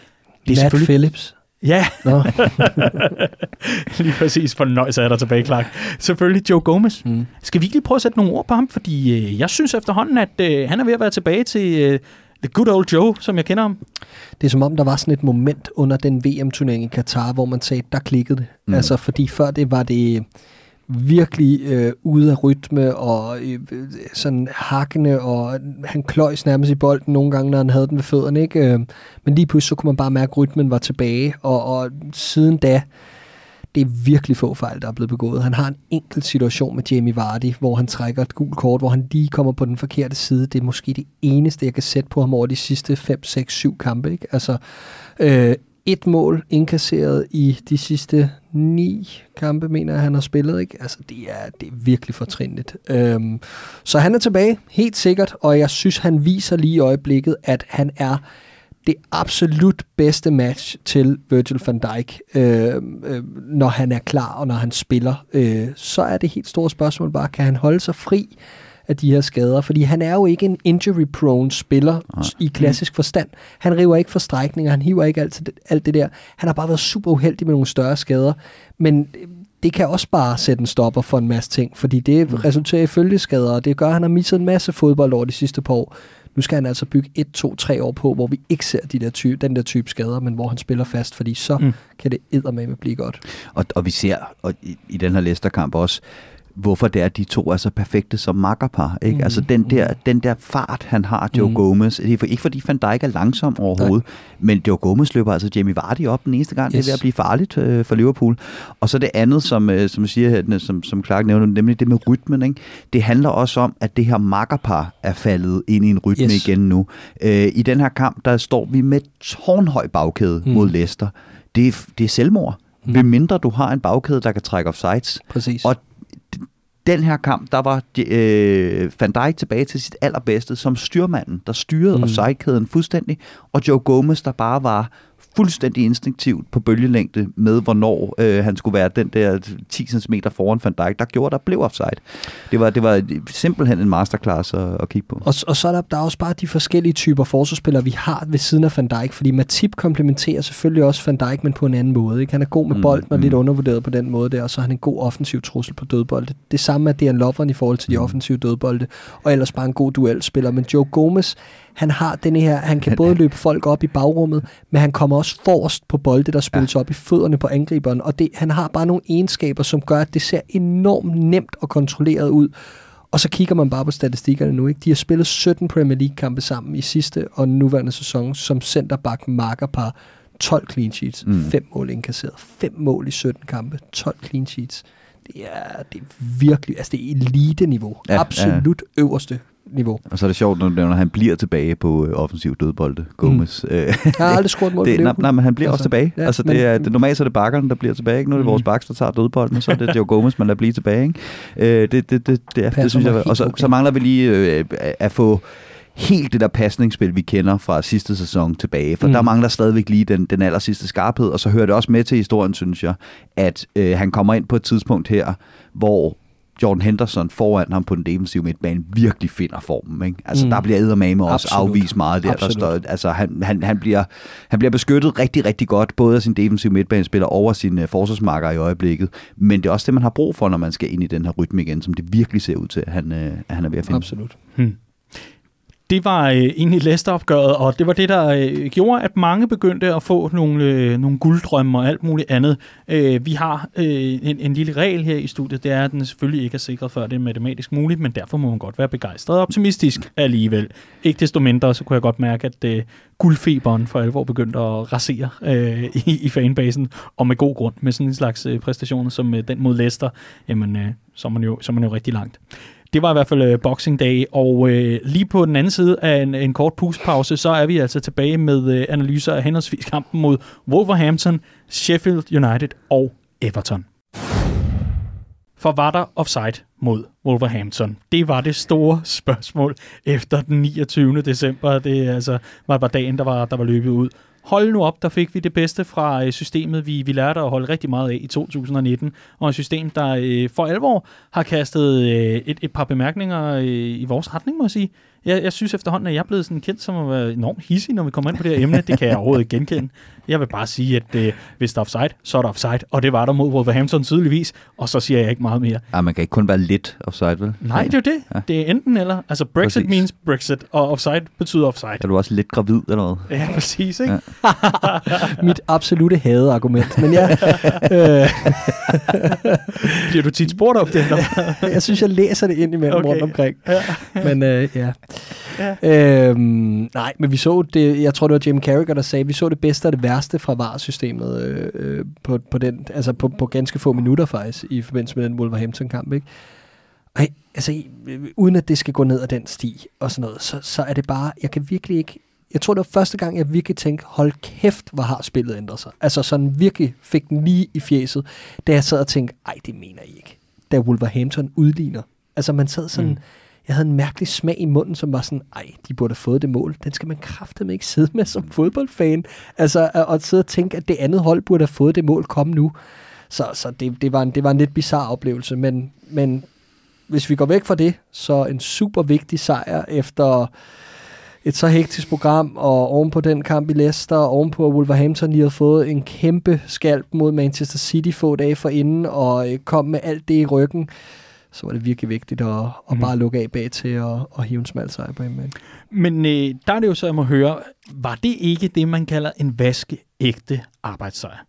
Det er Matt Phillips. Ja, lige præcis. For nøjs er der tilbage, Clark. Selvfølgelig Joe Gomez. Mm. Skal vi ikke lige prøve at sætte nogle ord på ham? Fordi øh, jeg synes efterhånden, at øh, han er ved at være tilbage til øh, the good old Joe, som jeg kender ham. Det er som om, der var sådan et moment under den VM-turnering i Katar, hvor man sagde, der klikkede det. Mm. Altså, fordi før det var det virkelig øh, ude af rytme og øh, sådan hakkende, og han kløjs nærmest i bolden nogle gange, når han havde den ved fødderne. Ikke? Øh, men lige pludselig så kunne man bare mærke, at rytmen var tilbage, og, og siden da, det er virkelig få fejl, der er blevet begået. Han har en enkelt situation med Jamie Vardy, hvor han trækker et gult kort, hvor han lige kommer på den forkerte side. Det er måske det eneste, jeg kan sætte på ham over de sidste 5, 6, 7 kampe. Ikke? Altså, øh, et mål indkasseret i de sidste ni kampe, mener jeg, han har spillet. Ikke? Altså, det er, det er virkelig fortrinligt. Øhm, så han er tilbage, helt sikkert, og jeg synes, han viser lige i øjeblikket, at han er det absolut bedste match til Virgil van Dijk, øh, øh, når han er klar og når han spiller. Øh, så er det helt store spørgsmål bare, kan han holde sig fri af de her skader? Fordi han er jo ikke en injury-prone spiller Nej. i klassisk forstand. Han river ikke for strækninger, han hiver ikke alt, alt det der. Han har bare været super uheldig med nogle større skader. Men det kan også bare sætte en stopper for en masse ting, fordi det mm. resulterer i følgeskader, og det gør, at han har misset en masse fodbold over de sidste par år. Nu skal han altså bygge 1, 2, 3 år på, hvor vi ikke ser de der type, den der type skader, men hvor han spiller fast, fordi så mm. kan det eddermame blive godt. Og, og vi ser og i, i den her Leicester-kamp også, hvorfor det er, de to er så perfekte som makkerpar. Ikke? Mm. Altså den der, den der fart, han har, Joe mm. Gomez, det er for, ikke fordi Van Dijk er langsom overhovedet, Nej. men Joe Gomez løber altså Jamie Vardy op den eneste gang, yes. det er ved at blive farligt øh, for Liverpool. Og så det andet, som, øh, som siger, som, som Clark nævner, nemlig det med rytmen. Ikke? Det handler også om, at det her makkerpar er faldet ind i en rytme yes. igen nu. Øh, I den her kamp, der står vi med tårnhøj bagkæde mm. mod Leicester. Det er, det er selvmord. Mm. mindre du har en bagkæde, der kan trække offsides. Præcis. Og den her kamp, der var øh, Van Dijk tilbage til sit allerbedste som styrmanden, der styrede mm. offside-kæden fuldstændig, og Joe Gomez, der bare var fuldstændig instinktivt på bølgelængde med, hvornår øh, han skulle være den der 10 cm foran Van Dijk, der gjorde, der blev offside. Det var, det var simpelthen en masterclass at, at kigge på. Og, og så er der, der er også bare de forskellige typer forsvarsspillere, vi har ved siden af Van Dijk, fordi Matip komplementerer selvfølgelig også Van Dijk, men på en anden måde. Ikke? Han er god med mm, bolden og mm. lidt undervurderet på den måde der, og så har han en god offensiv trussel på dødbolde. Det samme er Dejan Lovren i forhold til de mm. offensive dødbolde, og ellers bare en god duelspiller. Men Joe Gomez, han har den her, han kan både løbe folk op i bagrummet, men han kommer også forrest på bolde, der spilles ja. op i fødderne på angriberen, og det, han har bare nogle egenskaber, som gør, at det ser enormt nemt og kontrolleret ud. Og så kigger man bare på statistikkerne nu. Ikke? De har spillet 17 Premier League-kampe sammen i sidste og nuværende sæson som centerback markerpar. 12 clean sheets, mm. 5 mål indkasseret, 5 mål i 17 kampe, 12 clean sheets. Det er, det er virkelig, altså det er elite-niveau. Ja, Absolut ja. øverste niveau. Og så er det sjovt, når, han bliver tilbage på øh, offensiv dødbolde, Gomez. Mm. jeg har aldrig scoret mål det, nej, nej, men han bliver altså, også tilbage. Ja, altså, det men, er, det, normalt så er det bakkerne, der bliver tilbage. Ikke? Nu er det mm. vores baks, der tager dødbolden, og så er det jo Gomez, man lader blive tilbage. Ikke? Øh, det, det, det, det, det, det synes jeg. Og så, okay. så mangler vi lige øh, at få helt det der pasningsspil, vi kender fra sidste sæson tilbage. For mm. der mangler stadigvæk lige den, den aller sidste skarphed, og så hører det også med til historien, synes jeg, at øh, han kommer ind på et tidspunkt her, hvor Jordan Henderson foran ham på den defensive midtbane virkelig finder formen. Ikke? Altså, mm. der bliver eddermame også Absolut. afvist meget der. der står, altså, han, han, han, bliver, han bliver beskyttet rigtig, rigtig godt, både af sin defensive midtbanespiller og af sine uh, forsvarsmarker i øjeblikket. Men det er også det, man har brug for, når man skal ind i den her rytme igen, som det virkelig ser ud til, at han, uh, at han er ved at finde. Absolut. Hmm det var øh, egentlig Leicester-opgøret, og det var det, der øh, gjorde, at mange begyndte at få nogle, øh, nogle gulddrømme og alt muligt andet. Øh, vi har øh, en, en lille regel her i studiet, det er, at den selvfølgelig ikke er sikret, før det er matematisk muligt, men derfor må man godt være begejstret og optimistisk alligevel. Ikke desto mindre, så kunne jeg godt mærke, at øh, guldfeberen for alvor begyndte at rasere øh, i, i fanbasen, og med god grund, med sådan en slags øh, præstation som øh, den mod Leicester, jamen øh, så, er man jo, så er man jo rigtig langt. Det var i hvert fald uh, Boxing Day, og uh, lige på den anden side af en, en kort puspause, så er vi altså tilbage med uh, analyser af henholdsvis kampen mod Wolverhampton, Sheffield United og Everton. For var der offside mod Wolverhampton? Det var det store spørgsmål efter den 29. december. Det altså, var, var dagen, der var, der var løbet ud hold nu op, der fik vi det bedste fra øh, systemet, vi, vi lærte at holde rigtig meget af i 2019, og et system, der øh, for alvor har kastet øh, et, et par bemærkninger øh, i vores retning, må jeg sige. Jeg, jeg synes efterhånden, at jeg er blevet sådan kendt som at være enormt hissig, når vi kommer ind på det her emne. Det kan jeg overhovedet ikke genkende. Jeg vil bare sige, at øh, hvis der er offside, så er der offside. Og det var der mod Wolverhampton tydeligvis. Og så siger jeg ikke meget mere. Ja, man kan ikke kun være lidt offside, vel? Nej, det er jo det. Ja. Det er enten eller. Altså Brexit Præcis. means Brexit, og offside betyder offside. Er du også lidt gravid eller hvad? Ja, præcis, ikke? Ja. Mit absolute hadeargument. Men jeg, øh, Bliver du tit spurgt om det? Jeg synes, jeg læser det ind imellem okay. rundt omkring. Ja. Men øh, ja. Ja. Øhm, nej, men vi så det, jeg tror det var Jim Carragher, der sagde, vi så det bedste og det værste fra VAR-systemet øh, øh, på, på, den, altså på, på ganske få minutter faktisk, i forbindelse med den Wolverhampton-kamp, ikke? Og jeg- altså, øh, uden at det skal gå ned ad den sti og sådan noget, så, så er det bare, jeg kan virkelig ikke, jeg tror det var første gang, jeg virkelig tænkte, hold kæft, hvor har spillet ændret sig. Altså sådan virkelig fik den lige i fjeset, da jeg sad og tænkte, ej, det mener I ikke. Da Wolverhampton udligner. Altså man sad sådan, Mm jeg havde en mærkelig smag i munden, som var sådan, ej, de burde have fået det mål. Den skal man kraftedeme ikke sidde med som fodboldfan. Altså at, sidde og tænke, at det andet hold burde have fået det mål, kom nu. Så, så det, det, var en, det var en lidt bizarre oplevelse, men, men hvis vi går væk fra det, så en super vigtig sejr efter et så hektisk program, og ovenpå den kamp i Leicester, og ovenpå at Wolverhampton lige havde fået en kæmpe skalp mod Manchester City få dage forinden, og øh, kom med alt det i ryggen, så var det virkelig vigtigt at, at mm. bare lukke af bag til at, at hive en smal sejr på hjemmebane. Men øh, der er det jo så, jeg må høre, var det ikke det, man kalder en vaskeægte arbejdssejr?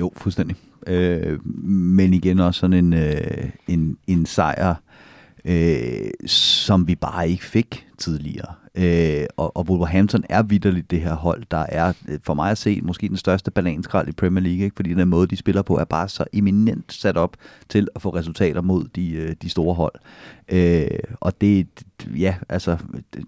Jo, fuldstændig. Øh, men igen også sådan en, øh, en, en sejr, øh, som vi bare ikke fik tidligere. Øh, og, og Wolverhampton er vidderligt det her hold, der er øh, for mig at se måske den største bananskrald i Premier League, ikke? fordi den måde, de spiller på, er bare så eminent sat op til at få resultater mod de, øh, de store hold. Øh, og det, ja, altså,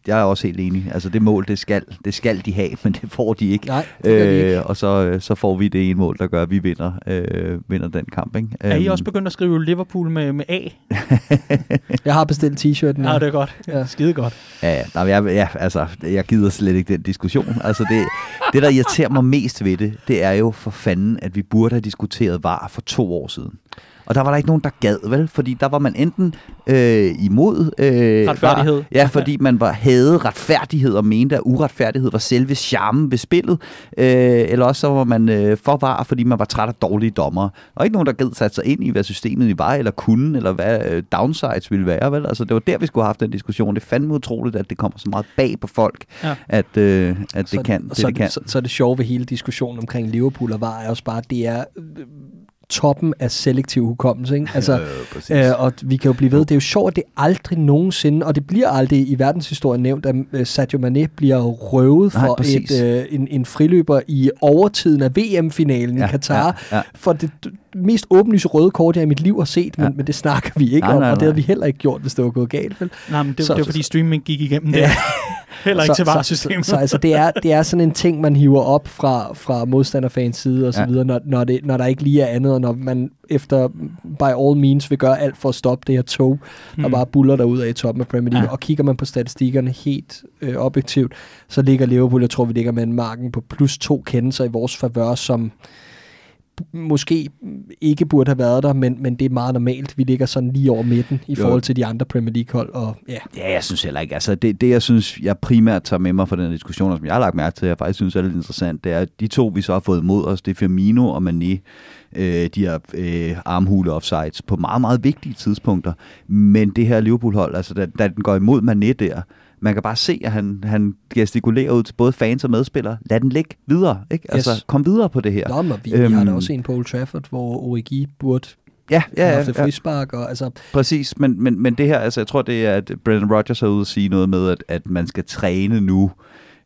jeg er også helt enig. Altså det mål, det skal, det skal de have, men det får de ikke. Nej, det de ikke. Øh, og så, så får vi det ene mål, der gør, at vi vinder, øh, vinder den kamp. Ikke? Er I Øhm, også begyndt at skrive Liverpool med, med A? Jeg har bestilt t-shirten. Ja, det er godt. Ja. Skide godt. Ja, ja, nej, jeg, ja, altså, jeg gider slet ikke den diskussion. Altså, det, det, der irriterer mig mest ved det, det er jo for fanden, at vi burde have diskuteret VAR for to år siden. Og der var der ikke nogen, der gad, vel? Fordi der var man enten øh, imod... Øh, Retfærdighed. VAR, ja, fordi man var, havde retfærdighed og mente, at uretfærdighed var selve charmen ved spillet. Øh, eller også så var man øh, for VAR, fordi man var træt af dårlige dommere. Og ikke nogen, der gad sat sig ind i, hvad systemet var, eller kunne, eller hvad øh, downsides ville være, vel? Altså, det var der, vi skulle have haft den diskussion. Det er fandme utroligt, at det kommer så meget bag på folk, Ja. at, øh, at det så, kan. Det, så, det kan. Så, så er det sjove ved hele diskussionen omkring Liverpool og VAR er også bare, det er øh, toppen af selektiv hukommelse. Ikke? Altså, præcis. Øh, og vi kan jo blive ved. Det er jo sjovt, at det aldrig nogensinde, og det bliver aldrig i verdenshistorien nævnt, at øh, Sadio Mane bliver røvet Nej, for præcis. et, øh, en, en friløber i overtiden af VM-finalen Ja, i Katar. ja, ja. For det mest åbenlyse røde kort, jeg i mit liv har set, men, Ja. men det snakker vi ikke Nej, om, nej, og det nej. havde vi heller ikke gjort, hvis det var gået galt. Vel? Nej, men det, Så- det var så- fordi streaming gik igennem det. Ja. Heller ikke til så, VAR-systemet. så, så altså, det er, det er sådan en ting, man hiver op fra, fra modstanderfans side og så Ja. videre, når, når, det, når der ikke lige er andet, og når man efter by all means vil gøre alt for at stoppe det her tog, der Mm. bare buller derud af i toppen af Premier League. Ja. Og kigger man på statistikkerne helt øh, objektivt, så ligger Liverpool, jeg tror vi ligger med en marken på plus to kendelser i vores favør, som måske ikke burde have været der, men, men det er meget normalt. Vi ligger sådan lige over midten i Jo. forhold til de andre Premier League-hold. Og, ja. Ja, jeg synes heller ikke. Altså, det, det, jeg synes, jeg primært tager med mig fra den diskussion, og som jeg har lagt mærke til, jeg faktisk synes er lidt interessant, det er, at de to, vi så har fået mod os, det er Firmino og Mané, øh, de her øh, armhule offsides på meget, meget vigtige tidspunkter. Men det her Liverpool-hold, altså, da, da den går imod Mané der, man kan bare se, at han, han gestikulerer ud til både fans og medspillere. Lad den ligge videre, ikke? Altså, Yes. kom videre på det her. Nå, men vi, øhm, vi har da Øhm, også en på Old Trafford, hvor Origi burde Ja, ja, ja, haft frispark. Og, altså, Præcis, men, men, men det her, altså jeg tror, det er, at Brendan Rodgers har ude at sige noget med, at, at man skal træne nu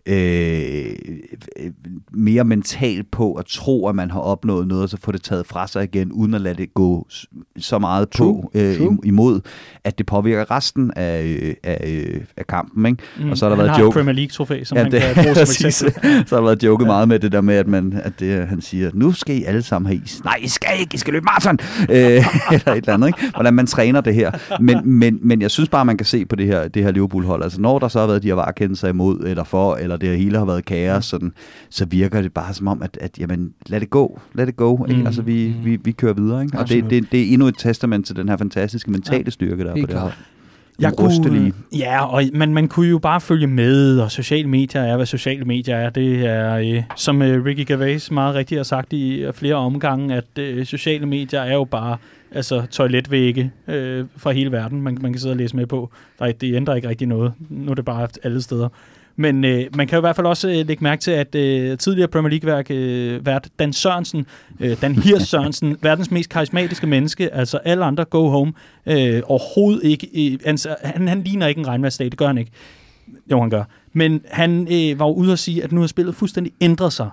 øh, mere mentalt på at tro, at man har opnået noget, og så få det taget fra sig igen, uden at lade det gå så meget på True, øh, true. im- imod, at det påvirker resten af, øh, af, øh, af kampen. Ikke? Mm, og så har der han været har joke. Premier League-trofæ, som Ja, han det- kan bruge som eksempel. så har der været joket meget med det der med, at, man, at det, han siger, nu skal I alle sammen have is. Nej, I skal ikke, I skal løbe maraton. øh, eller et eller andet, ikke? Hvordan man træner det her. Men, men, men jeg synes bare, man kan se på det her, det her Liverpool-hold. Altså når der så har været de her varekendelser imod, eller for, eller det hele har været kaos, sådan, så virker det bare som om, at, at jamen, lad det gå. Lad det gå. Ikke? Mm. Altså vi, vi, vi kører videre. Ikke? Og det, det, det er endnu et testament til den her fantastiske mentale styrke, der er på Helt det her klart. Jeg kunne, ja, og man, man kunne jo bare følge med, og sociale medier er, hvad sociale medier er. Det er, øh, som øh, Ricky Gervais meget rigtigt har sagt i øh, flere omgange, at øh, sociale medier er jo bare altså toiletvægge øh, fra hele verden, man, man kan sidde og læse med på. Der, det ændrer ikke rigtig noget. Nu er det bare alle steder. Men øh, man kan i hvert fald også øh, lægge mærke til, at øh, tidligere Premier League-vært øh, vært Dan Sørensen, øh, Dan Hirs Sørensen, verdens mest karismatiske menneske, altså alle andre go home, øh, overhovedet ikke, øh, altså, han, han ligner ikke en regnværsdag, det gør han ikke. Jo, han gør. Men han øh, var jo ude at sige, at nu har spillet fuldstændig ændret sig.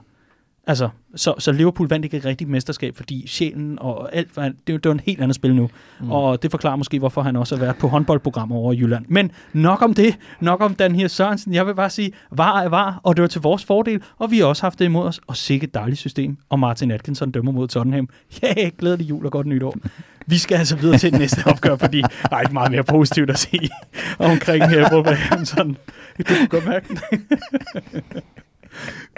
Altså, så, så Liverpool vandt ikke et rigtigt mesterskab, fordi sjælen og alt, det, det var en helt andet spil nu. Mm. Og det forklarer måske, hvorfor han også har været på håndboldprogrammer over i Jylland. Men nok om det, nok om den her Sørensen. Jeg vil bare sige, var er var, og det var til vores fordel, og vi har også haft det imod os. Og sikkert et dejligt system. Og Martin Atkinson dømmer mod Tottenham. Ja, yeah, glædelig jul og godt nytår. Vi skal altså videre til næste opgør, fordi der er ikke meget mere positivt at sige omkring her, Wolverhampton. Du kan godt mærke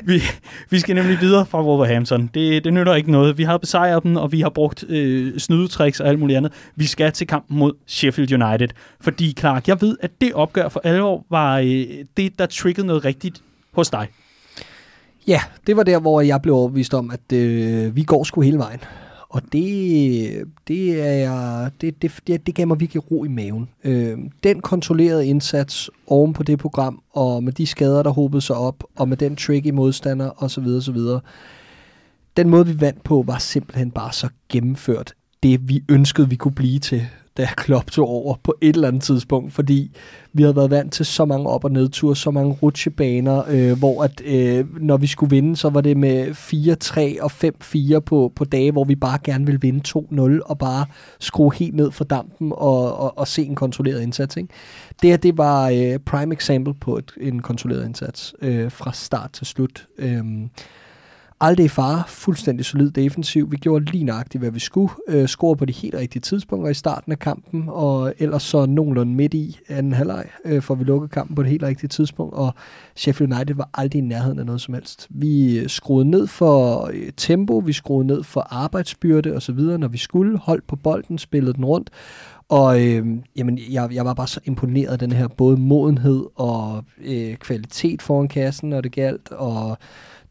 vi, vi skal nemlig videre fra Wolverhampton. Det, det nytter ikke noget. Vi har besejret dem, og vi har brugt øh, snydetricks og alt muligt andet. Vi skal til kampen mod Sheffield United. Fordi, Clark, jeg ved, at det opgør for alvor var øh, det, der triggede noget rigtigt hos dig. Ja, det var der, hvor jeg blev overbevist om, at øh, vi går sgu hele vejen. Og det, det, er, det, det, det, det gav mig virkelig ro i maven. Øh, den kontrollerede indsats oven på det program, og med de skader, der hobede sig op, og med den tricky modstander osv. osv. Den måde, vi vandt på, var simpelthen bare så gennemført det, vi ønskede, vi kunne blive til da Klopp tog over på et eller andet tidspunkt, fordi vi havde været vant til så mange op- og nedture, så mange rutsjebaner, øh, hvor at øh, når vi skulle vinde, så var det med 4-3 og 5-4 på, på dage, hvor vi bare gerne ville vinde 2-0 og bare skrue helt ned for dampen og, og, og se en kontrolleret indsats. Ikke? Det her, det var øh, prime example på et, en kontrolleret indsats øh, fra start til slut. Øh, aldrig i fare, fuldstændig solid defensiv. Vi gjorde lige nøjagtigt, hvad vi skulle. Øh, score på de helt rigtige tidspunkter i starten af kampen, og ellers så nogenlunde midt i anden halvleg, øh, for vi lukkede kampen på det helt rigtige tidspunkt, og Sheffield United var aldrig i nærheden af noget som helst. Vi øh, skruede ned for øh, tempo, vi skruede ned for arbejdsbyrde osv., når vi skulle. Holdt på bolden, spillede den rundt, og øh, jamen, jeg, jeg var bare så imponeret af den her både modenhed og øh, kvalitet foran kassen, når det galt, og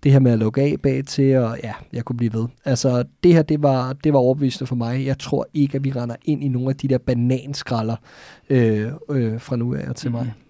det her med at lukke af bag til, og ja, jeg kunne blive ved. Altså, det her, det var, det var overbevisende for mig. Jeg tror ikke, at vi render ind i nogle af de der bananskralder øh, øh, fra nu af til mig. Mm-hmm.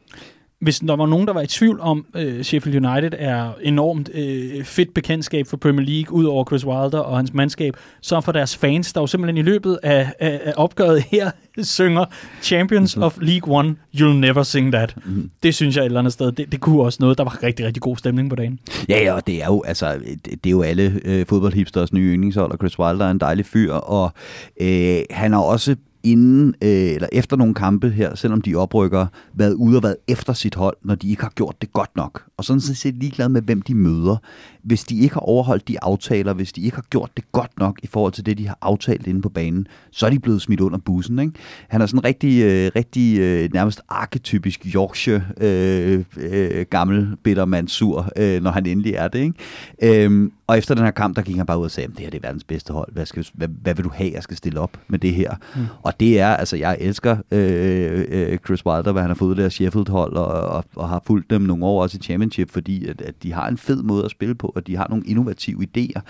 Mm hvis der var nogen, der var i tvivl om, øh, Sheffield United er enormt øh, fedt bekendtskab for Premier League, ud over Chris Wilder og hans mandskab, så for deres fans, der jo simpelthen i løbet af, af, af opgøret her synger Champions mm-hmm. of League One, You'll Never Sing That. Mm-hmm. Det synes jeg et eller andet sted, det, det kunne også noget, der var rigtig, rigtig god stemning på dagen. Ja, ja, og det er jo, altså, det, det er jo alle øh, fodboldhipsters nye yndlingshold, og Chris Wilder er en dejlig fyr, og øh, han har også inden øh, eller efter nogle kampe her, selvom de oprykker, været ude og været efter sit hold, når de ikke har gjort det godt nok. Og sådan set ligeglad med, hvem de møder. Hvis de ikke har overholdt de aftaler, hvis de ikke har gjort det godt nok i forhold til det, de har aftalt inde på banen, så er de blevet smidt under bussen. Ikke? Han er sådan rigtig, øh, rigtig øh, nærmest arketypisk Yorkshire øh, øh, gammel bitter mand sur, øh, når han endelig er det. Ikke? Øhm, og efter den her kamp, der gik han bare ud og sagde, det her det er verdens bedste hold. Hvad, skal, hvad, hvad vil du have, jeg skal stille op med det her? Mm. Og det er, altså jeg elsker øh, øh, Chris Wilder, hvad han har fået der Sheffield-hold, og, og, og har fulgt dem nogle år også i Championship, fordi at, at de har en fed måde at spille på, og de har nogle innovative idéer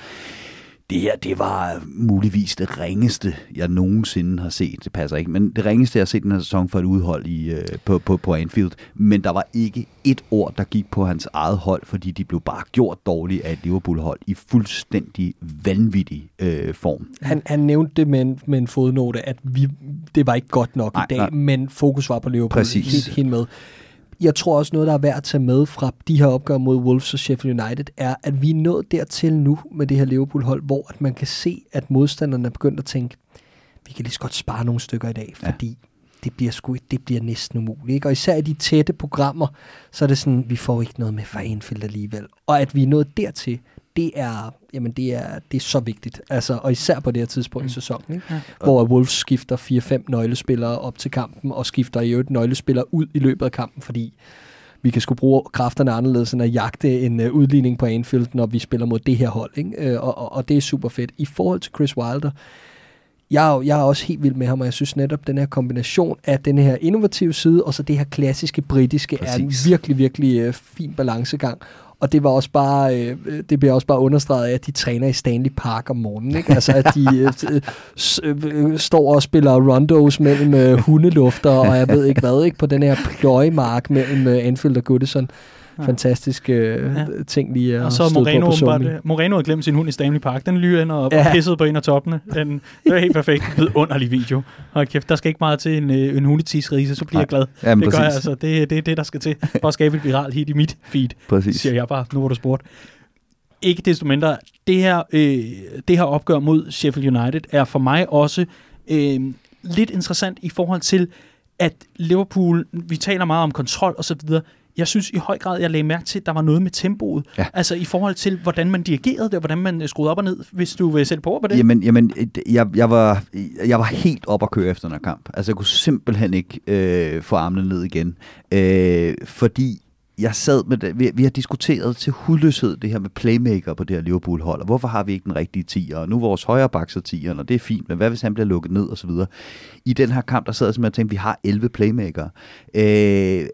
det her, det var muligvis det ringeste, jeg nogensinde har set. Det passer ikke, men det ringeste, jeg har set den her sæson for et udhold i, øh, på, på, på Anfield. Men der var ikke et ord, der gik på hans eget hold, fordi de blev bare gjort dårligt af et Liverpool-hold i fuldstændig vanvittig øh, form. Han, han nævnte det med en, med en fodnote, at vi, det var ikke godt nok nej, i dag, nej. men fokus var på Liverpool Præcis. helt, helt med jeg tror også noget, der er værd at tage med fra de her opgør mod Wolves og Sheffield United, er, at vi er nået dertil nu med det her Liverpool-hold, hvor at man kan se, at modstanderne er begyndt at tænke, vi kan lige så godt spare nogle stykker i dag, fordi ja. det bliver sgu det bliver næsten umuligt. Ikke? Og især i de tætte programmer, så er det sådan, vi får ikke noget med fra Anfield alligevel. Og at vi er nået dertil, det er, jamen det er, det er så vigtigt. Altså, og især på det her tidspunkt mm. i sæsonen, ikke? Ja. hvor Wolves skifter 4-5 nøglespillere op til kampen, og skifter i øvrigt nøglespillere ud i løbet af kampen, fordi vi kan skulle bruge kræfterne anderledes end at jagte en uh, udligning på Anfield, når vi spiller mod det her hold. Ikke? Uh, og, og, og det er super fedt. I forhold til Chris Wilder, jeg er, jeg er også helt vild med ham, og jeg synes netop, den her kombination af den her innovative side, og så det her klassiske britiske, Præcis. er en virkelig, virkelig øh, fin balancegang. Og det var også bare, øh, det bliver også bare understreget af, at de træner i Stanley Park om morgenen. Ikke? Altså, at de øh, øh, øh, står og spiller rondos mellem øh, hundelufter, og jeg ved ikke hvad, ikke? på den her pløjemark mellem øh, Anfield og Goodison ja. fantastiske øh, ja. ting lige at Og så Moreno, på bare, Moreno havde glemt sin hund i Stanley Park. Den lyre ind og, ja. og pissede på en af toppene. Den, det er helt perfekt. underlig video. Og kæft, der skal ikke meget til en, øh, en hundetisrise, så bliver Nej. jeg glad. Jamen, det præcis. gør jeg altså. Det, det er det, der skal til for at skabe et viralt hit i mit feed. Præcis. Siger jeg bare, nu hvor du spurgt. Ikke desto mindre, det her, øh, det her opgør mod Sheffield United er for mig også øh, lidt interessant i forhold til, at Liverpool, vi taler meget om kontrol og så videre, jeg synes i høj grad, jeg lagde mærke til, at der var noget med tempoet. Ja. Altså i forhold til, hvordan man dirigerede det, og hvordan man skruede op og ned, hvis du vil sætte på på det. Jamen, jamen jeg, jeg, var, jeg var helt op at køre efter den her kamp. Altså jeg kunne simpelthen ikke øh, få armene ned igen. Øh, fordi jeg sad med det, vi, vi har diskuteret til hudløshed det her med playmaker på det her Liverpool-hold, og hvorfor har vi ikke den rigtige 10'er, og nu vores højre bak så 10'eren, og det er fint, men hvad hvis han bliver lukket ned, og så videre. I den her kamp, der sad jeg simpelthen og tænkte, vi har 11 playmaker. Øh,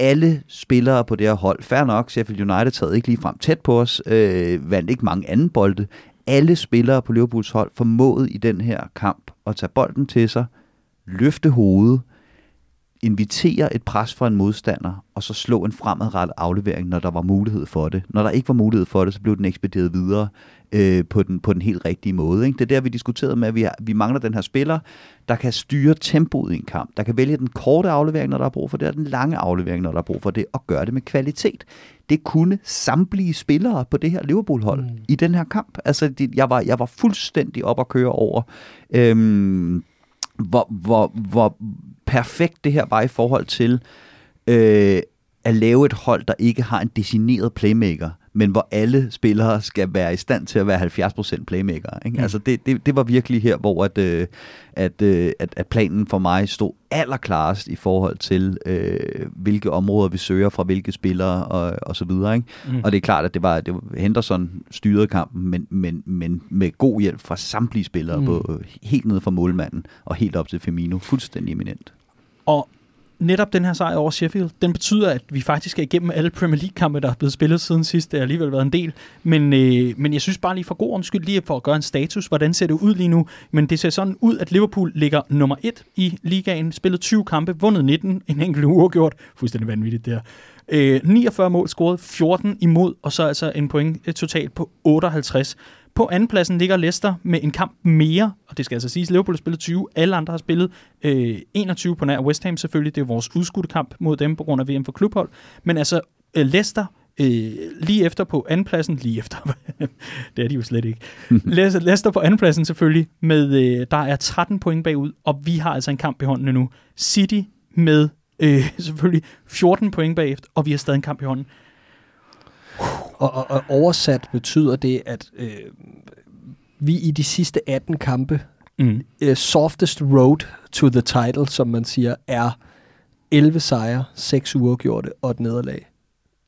alle spillere på det her hold, fair nok, Sheffield United sad ikke lige frem tæt på os, øh, vandt ikke mange anden bolde. Alle spillere på Liverpools hold formåede i den her kamp at tage bolden til sig, løfte hovedet, invitere et pres fra en modstander, og så slå en fremadrettet aflevering, når der var mulighed for det. Når der ikke var mulighed for det, så blev den ekspederet videre øh, på, den, på den helt rigtige måde. Ikke? Det er der, vi diskuterede med, at vi, har, vi mangler den her spiller, der kan styre tempoet i en kamp, der kan vælge den korte aflevering, når der er brug for det, og den lange aflevering, når der er brug for det, og gøre det med kvalitet. Det kunne samtlige spillere på det her Liverpool-hold mm. i den her kamp. Altså, det, jeg, var, jeg var fuldstændig op at køre over, øhm, hvor, hvor, hvor perfekt det her var i forhold til øh, at lave et hold, der ikke har en designeret playmaker, men hvor alle spillere skal være i stand til at være 70% playmaker. Ikke? Mm. Altså det, det, det var virkelig her, hvor at, øh, at, øh, at, at planen for mig stod allerklarest i forhold til, øh, hvilke områder vi søger fra hvilke spillere og, og så videre. Ikke? Mm. Og det er klart, at det var, det var Henderson styrede kampen, men, men, men med god hjælp fra samtlige spillere, mm. på, helt ned fra målmanden og helt op til Firmino. Fuldstændig eminent. Og netop den her sejr over Sheffield, den betyder, at vi faktisk er igennem alle Premier League-kampe, der er blevet spillet siden sidst. Det har alligevel været en del. Men, øh, men jeg synes bare lige for god undskyld, lige for at gøre en status, hvordan ser det ud lige nu? Men det ser sådan ud, at Liverpool ligger nummer 1 i ligaen, spillet 20 kampe, vundet 19, en enkelt uafgjort. Fuldstændig vanvittigt der. Øh, 49 mål scoret, 14 imod, og så altså en point øh, totalt på 58. På andenpladsen ligger Leicester med en kamp mere, og det skal altså siges, Liverpool har spillet 20, alle andre har spillet øh, 21 på nær West Ham selvfølgelig, det er vores udskudte kamp mod dem på grund af VM for klubhold, men altså øh, Leicester øh, lige efter på andenpladsen, lige efter, det er de jo slet ikke, Leicester på andenpladsen selvfølgelig, med, øh, der er 13 point bagud, og vi har altså en kamp i hånden nu. City med øh, selvfølgelig 14 point bagefter, og vi har stadig en kamp i hånden. Og, og, og oversat betyder det, at øh, vi i de sidste 18 kampe, mm. uh, softest road to the title, som man siger, er 11 sejre, 6 uafgjorte og et nederlag.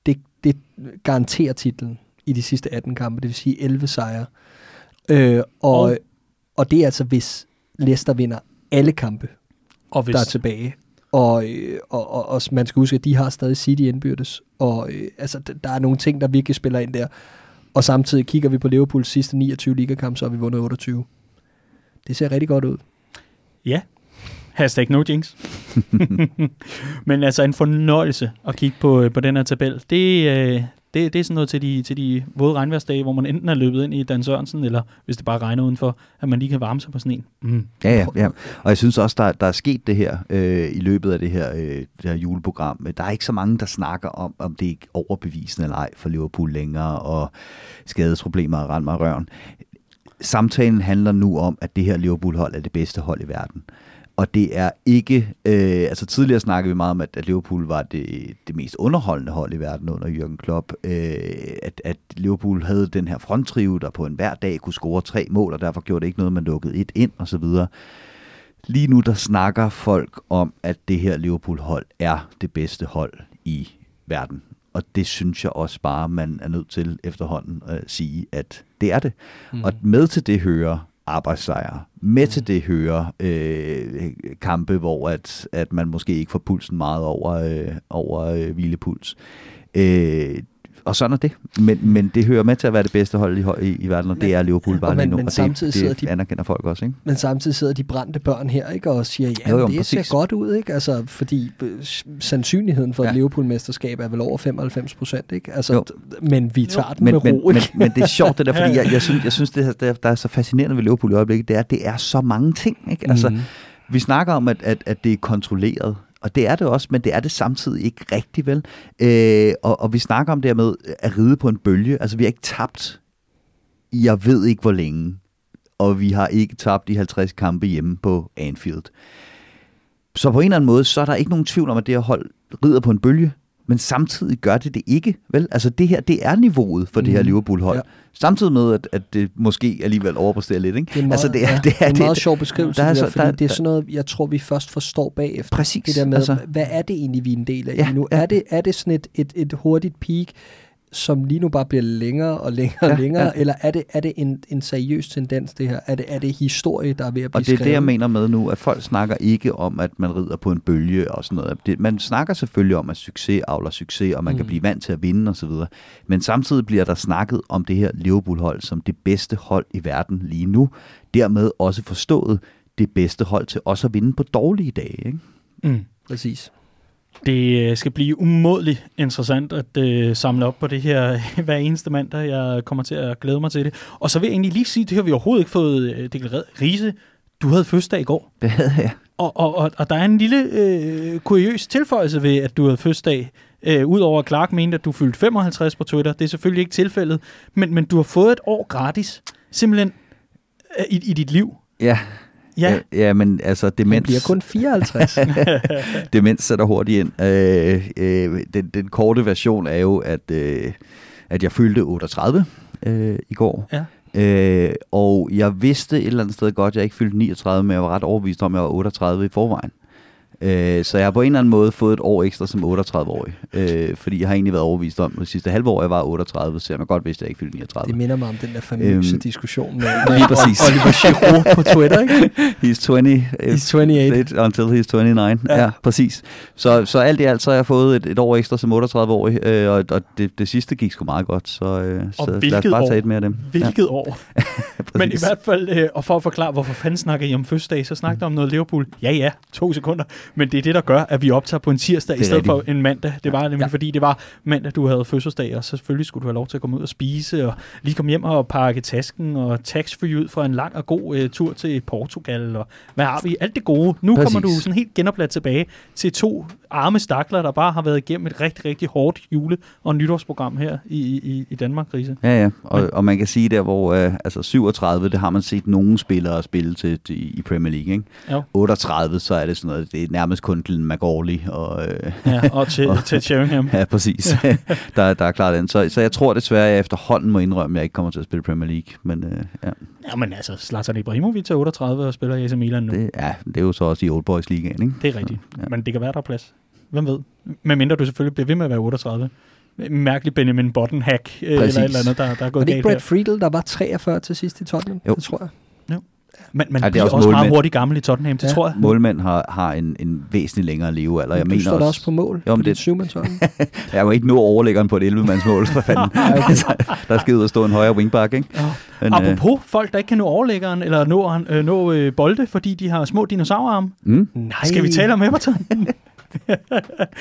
Det, det garanterer titlen i de sidste 18 kampe, det vil sige 11 sejre. Øh, og, og, og det er altså, hvis Leicester vinder alle kampe, og hvis, der er tilbage. Og, øh, og, og, og man skal huske, at de har stadig City indbyrdes. Og øh, altså, der er nogle ting, der virkelig spiller ind der. Og samtidig kigger vi på Liverpools sidste 29 ligakampe, så har vi vundet 28. Det ser rigtig godt ud. Ja. Hashtag no jinx. Men altså en fornøjelse at kigge på, på den her tabel. Det, øh, det, det er sådan noget til de, til de våde regnværsdage, hvor man enten er løbet ind i Dan Sørensen, eller hvis det bare regner udenfor, at man lige kan varme sig på sådan en. Mm. Ja, ja, ja. Og jeg synes også, der, der er sket det her øh, i løbet af det her, øh, det her juleprogram. Der er ikke så mange, der snakker om, om det er overbevisende eller ej for Liverpool længere, og skadesproblemer og rand mig røven. Samtalen handler nu om, at det her Liverpool-hold er det bedste hold i verden og det er ikke... Øh, altså tidligere snakkede vi meget om, at, at Liverpool var det, det mest underholdende hold i verden under Jürgen Klopp. Øh, at, at Liverpool havde den her fronttrive, der på en hver dag kunne score tre mål, og derfor gjorde det ikke noget, man lukkede et ind og så videre. Lige nu der snakker folk om, at det her Liverpool-hold er det bedste hold i verden. Og det synes jeg også bare, man er nødt til efterhånden at sige, at det er det. Mm. Og med til det hører, arbejdssejre. Med til det hører øh, kampe, hvor at, at man måske ikke får pulsen meget over, øh, over øh, hvilepuls. Øh, og sådan er det. Men, men det hører med til at være det bedste hold i, i, i verden, og det er Liverpool bare men, lige nu. men og samtidig det, sidder det de- anerkender folk også, ikke? Men samtidig sidder de brændte børn her, ikke? Og siger, ja, Jo, jo, det præcis. ser godt ud, ikke? Altså, fordi øh, sandsynligheden for et Ja. Liverpool-mesterskab er vel over 95 procent, ikke? Altså, Jo. men vi tager den Men, med men, ro, men, ikke? men det er sjovt det der, fordi jeg, jeg synes, jeg synes det, der, der er så fascinerende ved Liverpool i øjeblikket, det er, at det er så mange ting. Ikke? Altså, Mhm. Vi snakker om, at, at, at det er kontrolleret, og det er det også, men det er det samtidig ikke rigtigt, vel. Øh, og, og vi snakker om det her med at ride på en bølge. Altså, vi har ikke tabt i jeg ved ikke hvor længe, og vi har ikke tabt de 50 kampe hjemme på Anfield. Så på en eller anden måde, så er der ikke nogen tvivl om, at det her hold rider på en bølge, men samtidig gør det det ikke, vel? Altså det her, det er niveauet for det her Mhm. Liverpool-hold. Ja. Samtidig med, at, at det måske alligevel overpræsterer lidt, ikke? Det er meget, altså det er, ja, det er, en meget det, sjov beskrivelse, der er det der, fordi der- det er sådan noget, jeg tror, vi først forstår bagefter. Præcis, Det der med, altså. hvad er det egentlig, vi er en del af Ja, nu? ja. Er, det, er det sådan et, et, et hurtigt peak, som lige nu bare bliver længere og længere og Ja, længere, ja. eller er det, er det en, en seriøs tendens, det her? Er det, er det historie, der er ved at blive Og det er skrevet? det, jeg mener med nu, at folk snakker ikke om, at man rider på en bølge og sådan noget. Det, man snakker selvfølgelig om, at succes avler succes, og man mm. kan blive vant til at vinde osv. Men samtidig bliver der snakket om det her Liverpool-hold som det bedste hold i verden lige nu. Dermed også forstået det bedste hold til også at vinde på dårlige dage. Ikke? Mm. Præcis. Det øh, skal blive umådeligt interessant at øh, samle op på det her hver eneste mandag. Jeg kommer til at glæde mig til det. Og så vil jeg egentlig lige sige, det har vi overhovedet ikke fået øh, deklareret. Riese, du havde fødselsdag i går. Det havde jeg. Og, og, og, og der er en lille øh, kuriøs tilføjelse ved, at du havde fødselsdag. Øh, Udover at Clark mente, at du fyldte 55 på Twitter. Det er selvfølgelig ikke tilfældet. Men, men du har fået et år gratis. Simpelthen øh, i, i dit liv. Ja, Ja, ja, ja men altså demens, bliver kun 54. demens sætter hurtigt ind. Øh, øh, den, den korte version er jo, at, øh, at jeg fyldte 38 øh, i går. Ja. Øh, og jeg vidste et eller andet sted godt, at jeg ikke fyldte 39, men jeg var ret overbevist om, at jeg var 38 i forvejen. Øh, så jeg har på en eller anden måde fået et år ekstra som 38-årig. Øh, fordi jeg har egentlig været overbevist om, at det sidste halve år, jeg var 38, så jeg godt vidste, at jeg ikke fyldte 39. det minder mig om den der famøse Øhm, diskussion med, med lige præcis. Oliver Giroud på Twitter, ikke? He's 20, He's 28. until he's 29. Ja, Ja. ja præcis. Så, så alt i alt, så har jeg fået et, et år ekstra som 38-årig, øh, og, og det, det sidste gik sgu meget godt, så, øh, så lad os bare år? tage et mere af dem. hvilket år. Ja, Men i hvert fald, øh, og for at forklare, hvorfor fanden snakker I om fødselsdag, så snakker om noget Liverpool. Ja, ja, to sekunder. Men det er det, der gør, at vi optager på en tirsdag i Det stedet for en mandag. Det var nemlig, Ja. fordi det var mandag, du havde fødselsdag, og selvfølgelig skulle du have lov til at komme ud og spise, og lige komme hjem og pakke tasken, og tax-free ud fra en lang og god øh, tur til Portugal, og hvad har vi? Alt det gode. Nu Præcis. kommer du sådan helt genopladt tilbage til to arme stakler, der bare har været igennem et rigtig, rigtig hårdt jule- og nytårsprogram her i, i, i Danmark, Riese. Ja, ja. Og, og man kan sige der, hvor øh, altså 37, det har man set nogle spillere spille til, til i Premier League. Ikke? Jo. 38, så er det sådan noget, det er nærmest kun Glenn McAuley. Og, øh, Ja, og til, til Sheringham. ja, præcis. der, der er klart den. Så, så jeg tror desværre, at jeg efterhånden må indrømme, at jeg ikke kommer til at spille Premier League. Men øh, ja, Ja, men altså, Zlatan Ibrahimovic er 38 og spiller i AC Milan nu. Det, det, ja, det er jo så også i Old Boys Ligaen, ikke? det er rigtigt. Ja. Ja. Men det kan være, der er plads. Hvem ved? Men mindre du selvfølgelig bliver ved med at være 38. En mærkelig Benjamin Button-hack, øh, eller et eller andet, der, der er Var gået det ikke galt her. Brad Friedel, der var 43 til sidst i Tottenham? Jo. Det tror jeg. Men man Ja, det er bliver også også, meget målmænd. hurtigt gammel i Tottenham, det Ja. tror jeg. Målmænd har, har en, en væsentlig længere levealder. Jeg du mener står også, også på mål Jo, på dit syvmandshold. jeg var ikke nu overlæggeren på et 11-mandsmål, for fanden. der skal ud og stå en højere wingback, ikke? Ja. Men, Apropos folk, der ikke kan nå overlæggeren, eller nå, øh, nå øh, bolde, fordi de har små dinosaurarme. mm, Nej, Skal vi tale om Everton?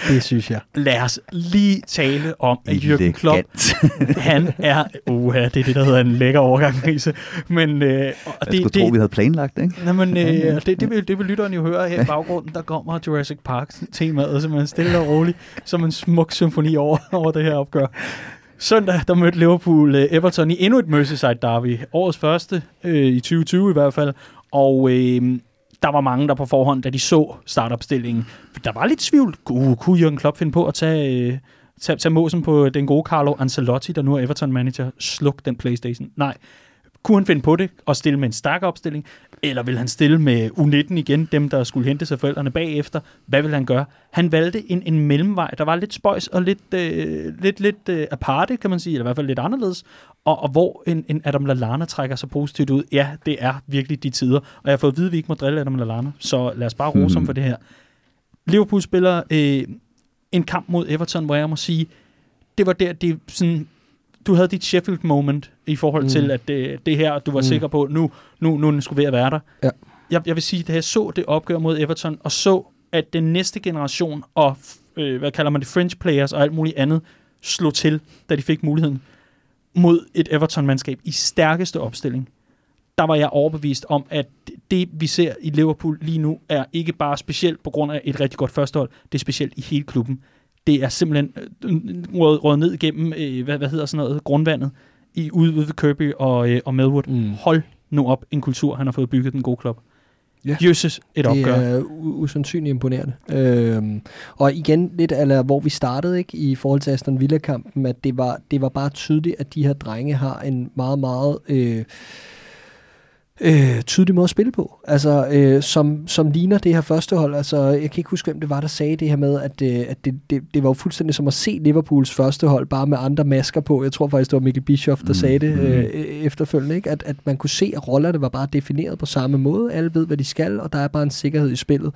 Det synes jeg. Lad os lige tale om, at Jürgen Klopp han er, uha, det er det, der hedder en lækker overgang, Riese. Men øh, og Jeg det, skulle tro, vi havde planlagt, ikke? Nå, men, øh, det, det, vil, det vil lytteren jo høre her i baggrunden. Der kommer Jurassic Park-temaet, som er stille og roligt, som en smuk symfoni over, over det her opgør. Søndag, der mødte Liverpool øh, Everton i endnu et Merseyside derby. Årets første, øh, i 2020 i hvert fald. Og øh, der var mange, der på forhånd, da de så startopstillingen, der var lidt tvivl. Uh, kunne Jürgen Klopp finde på at tage, øh, tage, tage måsen på den gode Carlo Ancelotti, der nu er Everton-manager, sluk den Playstation? Nej. Kunne han finde på det og stille med en stærk opstilling? Eller vil han stille med U19 igen, dem der skulle hente sig forældrene bagefter? Hvad vil han gøre? Han valgte en, en mellemvej, der var lidt spøjs og lidt, øh, lidt, lidt øh, aparte, kan man sige, eller i hvert fald lidt anderledes. Og, og hvor en, en Adam Lallana trækker sig positivt ud. Ja, det er virkelig de tider. Og jeg har fået at vide, at vi ikke må drille Adam Lallana, så lad os bare rose mm. for det her. Liverpool spiller øh, en kamp mod Everton, hvor jeg må sige, det var der, det sådan, du havde dit Sheffield moment i forhold mm. til, at det, det her, du var mm. sikker på, nu, nu, nu den skulle ved at være der. Ja. Jeg, jeg vil sige, da jeg så det opgør mod Everton, og så, at den næste generation, og øh, hvad kalder man det, French players og alt muligt andet, slog til, da de fik muligheden, mod et Everton-mandskab i stærkeste opstilling, der var jeg overbevist om, at det, vi ser i Liverpool lige nu, er ikke bare specielt på grund af et rigtig godt førstehold, det er specielt i hele klubben. Det er simpelthen øh, rådet ned igennem, øh, hvad, hvad hedder sådan noget, grundvandet, i ude, ude ved Kirby og, øh, og Melwood. Mm. Hold nu op en kultur, han har fået bygget den gode klub. Ja. Jøsses et opgør. Det er usandsynligt imponerende. Øhm, og igen lidt eller hvor vi startede ikke i forhold til Aston Villa-kampen, at det var, det var bare tydeligt, at de her drenge har en meget, meget... Øh, øh, tydelig måde at spille på, altså, øh, som, som ligner det her første hold. Altså, jeg kan ikke huske, hvem det var, der sagde det her med, at, øh, at det, det, det var jo fuldstændig som at se Liverpools første hold, bare med andre masker på. Jeg tror faktisk, det var Mikkel Bischoff, der mm. sagde det øh, efterfølgende, ikke? At, at man kunne se, at rollerne var bare defineret på samme måde. Alle ved, hvad de skal, og der er bare en sikkerhed i spillet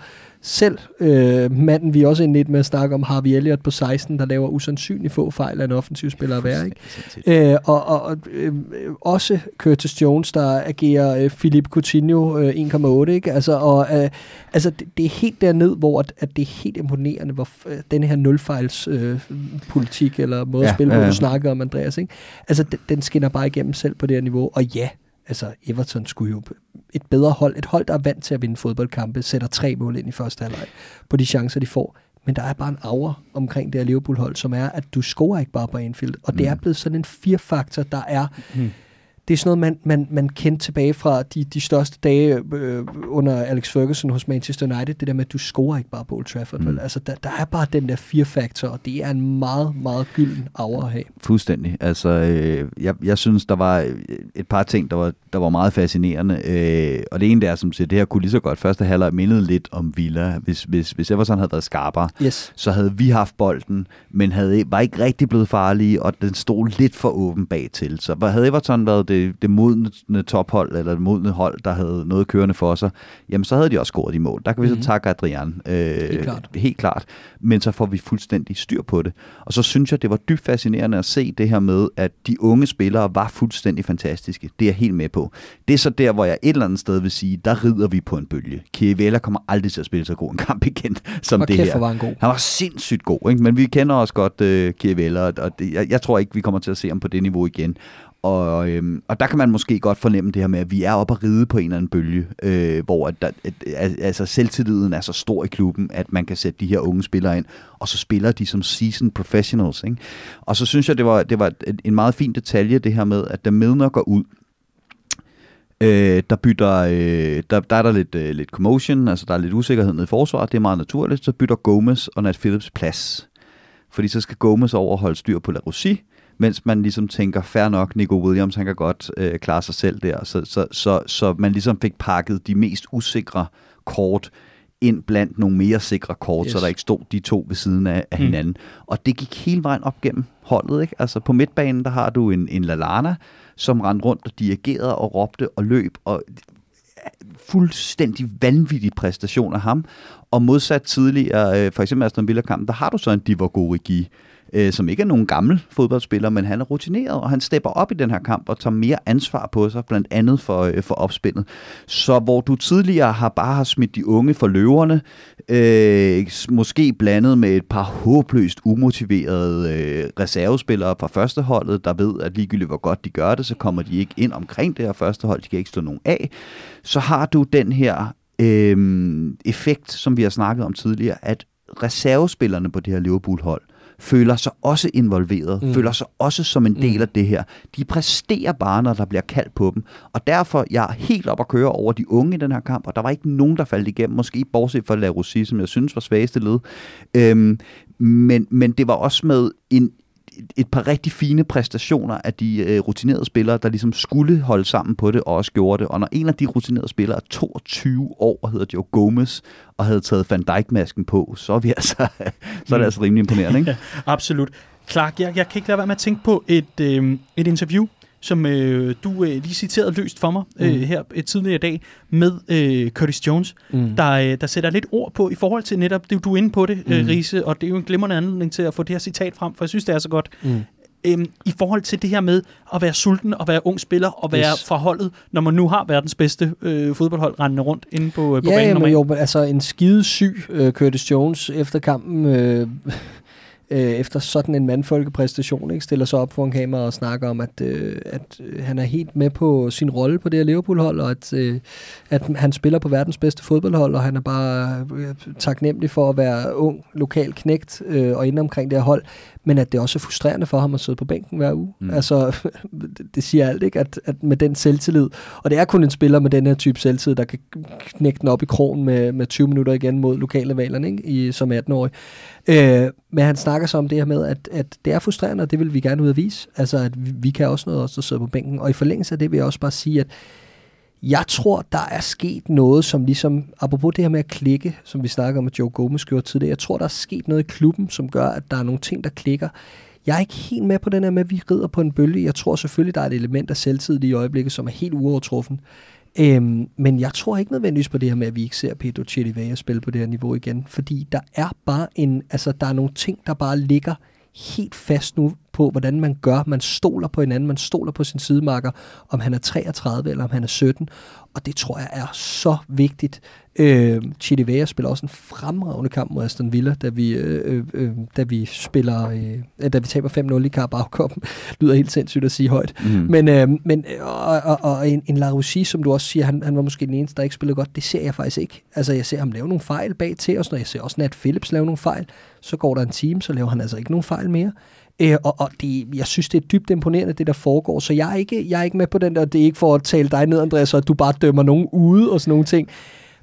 selv øh, manden, vi også lidt med at snakke om, Harvey Elliott på 16, der laver usandsynligt få fejl af en offensiv spiller at være. Ikke? Øh, og og øh, også Curtis Jones, der agerer øh, Philippe Coutinho øh, 1,8. Ikke? Altså, og, øh, altså det, det er helt derned, hvor at, at det er helt imponerende, hvor øh, den her nulfejls øh, politik, eller måde ja, at spille, ja, ja. hvor du snakker om, Andreas. Ikke? Altså, den, den skinner bare igennem selv på det her niveau. Og ja, altså Everton skulle jo et bedre hold, et hold, der er vant til at vinde fodboldkampe, sætter tre mål ind i første halvleg på de chancer, de får. Men der er bare en aura omkring det her Liverpool-hold, som er, at du scorer ikke bare på Anfield. Og mm. det er blevet sådan en fire-faktor, der er... Mm det er sådan noget, man, man, man kendte tilbage fra de, de største dage øh, under Alex Ferguson hos Manchester United. Det der med, at du scorer ikke bare på Old Trafford. Mm. Vel? Altså, der, der er bare den der fire-faktor, og det er en meget, meget gylden aura at have. Fuldstændig. Altså, øh, jeg, jeg synes, der var et par ting, der var, der var meget fascinerende. Øh, og det ene der, som siger, det her kunne lige så godt første halvleg mindede lidt om Villa. Hvis, hvis, hvis Everton havde været skarpere, yes. så havde vi haft bolden, men havde, var ikke rigtig blevet farlige, og den stod lidt for åben bag til. Så havde Everton været det det, det modne tophold, eller det modne hold, der havde noget kørende for sig, jamen så havde de også scoret i mål. Der kan vi mm-hmm. så mhm. takke Adrian. Øh, helt, klart. helt klart. Men så får vi fuldstændig styr på det. Og så synes jeg, det var dybt fascinerende at se det her med, at de unge spillere var fuldstændig fantastiske. Det er jeg helt med på. Det er så der, hvor jeg et eller andet sted vil sige, der rider vi på en bølge. Kievela kommer aldrig til at spille så god en kamp igen, som og det her. Var han, god. han var sindssygt god, ikke? men vi kender også godt uh, Kievela, og det, jeg, jeg tror ikke, vi kommer til at se ham på det niveau igen. Og, øhm, og der kan man måske godt fornemme det her med, at vi er oppe at ride på en eller anden bølge, øh, hvor at der, at, altså selvtilliden er så stor i klubben, at man kan sætte de her unge spillere ind, og så spiller de som seasoned professionals. Ikke? Og så synes jeg, det var, det var en meget fin detalje, det her med, at da Midner går ud, Øh, der bytter, øh, der, der er der lidt, øh, lidt commotion, altså der er lidt usikkerhed i forsvaret, det er meget naturligt, så bytter Gomez og Nat Phillips plads. Fordi så skal Gomez overholde styr på La Rossi, mens man ligesom tænker, fair nok, Nico Williams, han kan godt øh, klare sig selv der. Så, så, så, så man ligesom fik pakket de mest usikre kort ind blandt nogle mere sikre kort, yes. så der ikke stod de to ved siden af, af mm. hinanden. Og det gik hele vejen op gennem holdet. Ikke? Altså på midtbanen, der har du en, en Lalana, som rendte rundt og dirigerede og råbte og løb, og fuldstændig vanvittig præstation af ham. Og modsat tidligere, øh, for eksempel Aston Villa-kampen, der har du så en Divock Origi, øh, som ikke er nogen gammel fodboldspiller, men han er rutineret, og han stepper op i den her kamp og tager mere ansvar på sig, blandt andet for, øh, for opspillet. Så hvor du tidligere har bare har smidt de unge for løverne, øh, måske blandet med et par håbløst umotiverede øh, reservespillere fra førsteholdet, der ved, at ligegyldigt hvor godt de gør det, så kommer de ikke ind omkring det her førstehold, de kan ikke stå nogen af, så har du den her øh, effekt, som vi har snakket om tidligere, at reservespillerne på det her Liverpool-hold, føler sig også involveret, mm. føler sig også som en del mm. af det her. De præsterer bare, når der bliver kaldt på dem. Og derfor, jeg er helt op at køre over de unge i den her kamp, og der var ikke nogen, der faldt igennem, måske bortset fra La Rossi, som jeg synes var svageste led. Øhm, men, men det var også med en, et par rigtig fine præstationer af de øh, rutinerede spillere, der ligesom skulle holde sammen på det, og også gjorde det. Og når en af de rutinerede spillere er 22 år og hedder Joe Gomez, og havde taget Van Dijk-masken på, så er, vi altså, så er det altså rimelig imponerende, ikke? Absolut. Clark, jeg, jeg kan ikke lade være med at tænke på et, øh, et interview, som øh, du øh, lige citerede løst for mig øh, mm. her et tidligere dag med øh, Curtis Jones, mm. der, øh, der sætter lidt ord på i forhold til netop det, du er inde på det, øh, mm. Riese, og det er jo en glimrende anledning til at få det her citat frem, for jeg synes, det er så godt. Mm. Øhm, I forhold til det her med at være sulten og være ung spiller og være yes. forholdet, når man nu har verdens bedste øh, fodboldhold rendende rundt inde på, øh, på ja, banen. Ja, jo, altså en skide syg øh, Curtis Jones efter kampen... Øh, øh, efter sådan en mandfolkepræstation, ikke, stiller sig op foran kamera og snakker om, at, øh, at øh, han er helt med på sin rolle på det her Liverpool-hold, og at, øh, at han spiller på verdens bedste fodboldhold, og han er bare øh, taknemmelig for at være ung, lokal knægt øh, og inde omkring det her hold, men at det også er frustrerende for ham at sidde på bænken hver uge. Mm. Altså, det siger alt, ikke? At, at med den selvtillid, og det er kun en spiller med den her type selvtillid, der kan knække den op i krogen med, med 20 minutter igen mod lokale valerne, ikke? I, som 18-årig. Øh, men han snakker så om det her med, at, at det er frustrerende, og det vil vi gerne ud at vise. Altså, at vi, vi kan også noget også, der sidder på bænken. Og i forlængelse af det vil jeg også bare sige, at jeg tror, der er sket noget, som ligesom, apropos det her med at klikke, som vi snakker om, at Joe Gomez gjorde tidligere, jeg tror, der er sket noget i klubben, som gør, at der er nogle ting, der klikker. Jeg er ikke helt med på den her med, at vi rider på en bølge. Jeg tror selvfølgelig, der er et element af selvtid i øjeblikket, som er helt uovertruffen. Øhm, men jeg tror ikke nødvendigvis på det her med, at vi ikke ser Pedro Chilivea spille på det her niveau igen. Fordi der er bare en, altså der er nogle ting, der bare ligger helt fast nu på, hvordan man gør. Man stoler på hinanden, man stoler på sin sidemarker, om han er 33 eller om han er 17. Og det tror jeg er så vigtigt. Øh, Chilivea spiller også en fremragende kamp mod Aston Villa, da vi, øh, øh, øh da vi spiller, øh, da vi taber 5-0 i Carabao Cup. lyder helt sindssygt at sige højt. Mm. Men, øh, men og, og, og en, en Larussi, som du også siger, han, han var måske den eneste, der ikke spillede godt. Det ser jeg faktisk ikke. Altså, jeg ser ham lave nogle fejl bag til os, når jeg ser også Nat Phillips lave nogle fejl. Så går der en time, så laver han altså ikke nogen fejl mere. Øh, og og det, jeg synes, det er dybt imponerende, det der foregår. Så jeg er ikke, jeg er ikke med på den der, det er ikke for at tale dig ned, Andreas, og at du bare dømmer nogen ude og sådan nogle ting.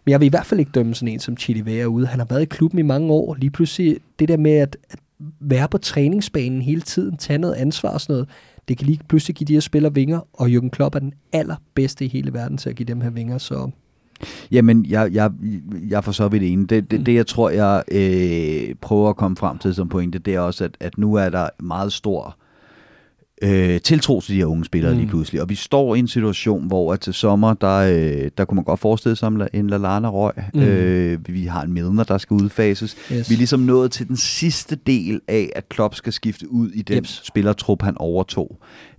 Men jeg vil i hvert fald ikke dømme sådan en som Chili Vera ude. Han har været i klubben i mange år. Lige pludselig det der med at, at være på træningsbanen hele tiden, tage noget ansvar og sådan noget, det kan lige pludselig give de her spillere vinger, og Jürgen Klopp er den allerbedste i hele verden til at give dem her vinger, så Jamen, jeg, jeg, jeg er for så vidt enig. Det, det, mm. det jeg tror, jeg øh, prøver at komme frem til som pointe, det er også, at, at nu er der meget stor øh, tiltro til de her unge spillere mm. lige pludselig. Og vi står i en situation, hvor at til sommer, der, øh, der kunne man godt forestille sig en Lalana røg. Mm. Øh, vi har en Milner, der skal udfases. Yes. Vi er ligesom nået til den sidste del af, at Klopp skal skifte ud i den yep. spillertrup, han overtog.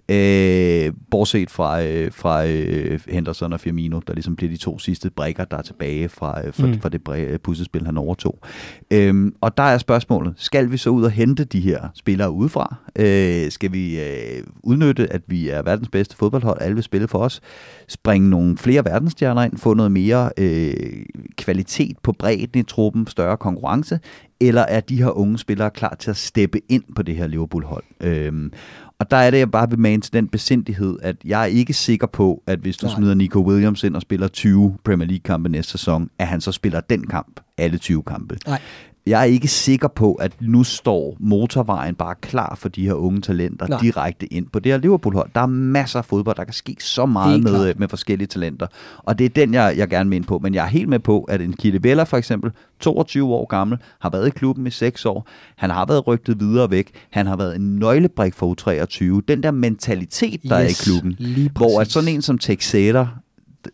Øh, bortset fra, øh, fra øh, Henderson og Firmino, der ligesom bliver de to sidste brækker, der er tilbage fra, øh, fra, mm. fra det bræ- puslespil, han overtog. Øh, og der er spørgsmålet, skal vi så ud og hente de her spillere udefra? Øh, skal vi øh, udnytte, at vi er verdens bedste fodboldhold, alle vil spille for os? Springe nogle flere verdensstjerner ind, få noget mere øh, kvalitet på bredden i truppen, større konkurrence? Eller er de her unge spillere klar til at steppe ind på det her Liverpool-hold? Øh, og der er det, jeg bare vil mane til den besindighed, at jeg er ikke sikker på, at hvis du Nej. smider Nico Williams ind og spiller 20 Premier League-kampe næste sæson, at han så spiller den kamp, alle 20 kampe. Nej jeg er ikke sikker på, at nu står motorvejen bare klar for de her unge talenter Nej. direkte ind på det her Liverpool-hold. Der er masser af fodbold, der kan ske så meget med, med forskellige talenter. Og det er den, jeg, jeg gerne vil ind på. Men jeg er helt med på, at en Vella for eksempel, 22 år gammel, har været i klubben i 6 år. Han har været rygtet videre væk. Han har været en nøglebrik for U23. Den der mentalitet, der yes, er i klubben. Hvor at sådan en som Texeter,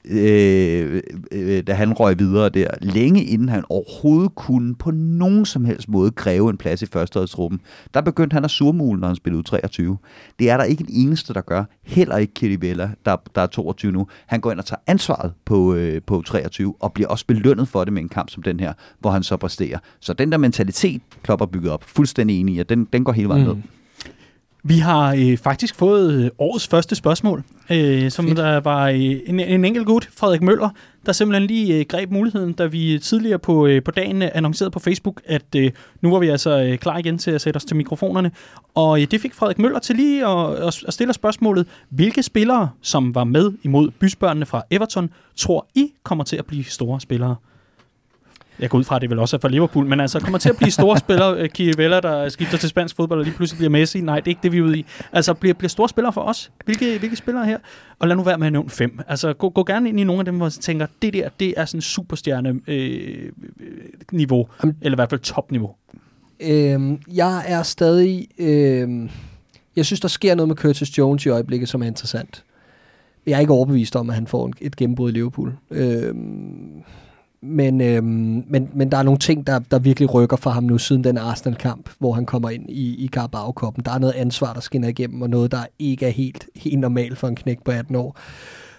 øh, øh, da han røg videre der, længe inden han overhovedet kunne på nogen som helst måde kræve en plads i førsteholdstruppen, der begyndte han at surmule, når han spillede 23. Det er der ikke en eneste, der gør. Heller ikke Kiribella, der, der er 22 nu. Han går ind og tager ansvaret på, øh, på 23, og bliver også belønnet for det med en kamp som den her, hvor han så præsterer. Så den der mentalitet, Klopp har bygget op, fuldstændig enig i, at den, den går hele vejen mm. ned. Vi har øh, faktisk fået øh, årets første spørgsmål, øh, som Fedt. der var øh, en, en enkelt gut, Frederik Møller, der simpelthen lige øh, greb muligheden, da vi tidligere på, øh, på dagen øh, annoncerede på Facebook, at øh, nu var vi altså øh, klar igen til at sætte os til mikrofonerne. Og øh, det fik Frederik Møller til lige at, at, at stille spørgsmålet, hvilke spillere, som var med imod bysbørnene fra Everton, tror I kommer til at blive store spillere? Jeg går ud fra, at det vel også er for Liverpool, men altså kommer til at blive store spillere, øh, Chiavella, der skifter til spansk fodbold, og lige pludselig bliver Messi. Nej, det er ikke det, vi er ude i. Altså bliver, bliver store spillere for os. Hvilke, hvilke spillere her? Og lad nu være med at nævne fem. Altså gå, gå gerne ind i nogle af dem, hvor jeg tænker, det der, det er sådan superstjerne øh, niveau, eller i hvert fald topniveau. Øhm, jeg er stadig... Øhm, jeg synes, der sker noget med Curtis Jones i øjeblikket, som er interessant. Jeg er ikke overbevist om, at han får et gennembrud i Liverpool. Øhm, men, øhm, men, men der er nogle ting, der, der virkelig rykker for ham nu, siden den Arsenal-kamp, hvor han kommer ind i, i Carabao-koppen. Der er noget ansvar, der skinner igennem, og noget, der ikke er helt, helt normalt for en knæk på 18 år.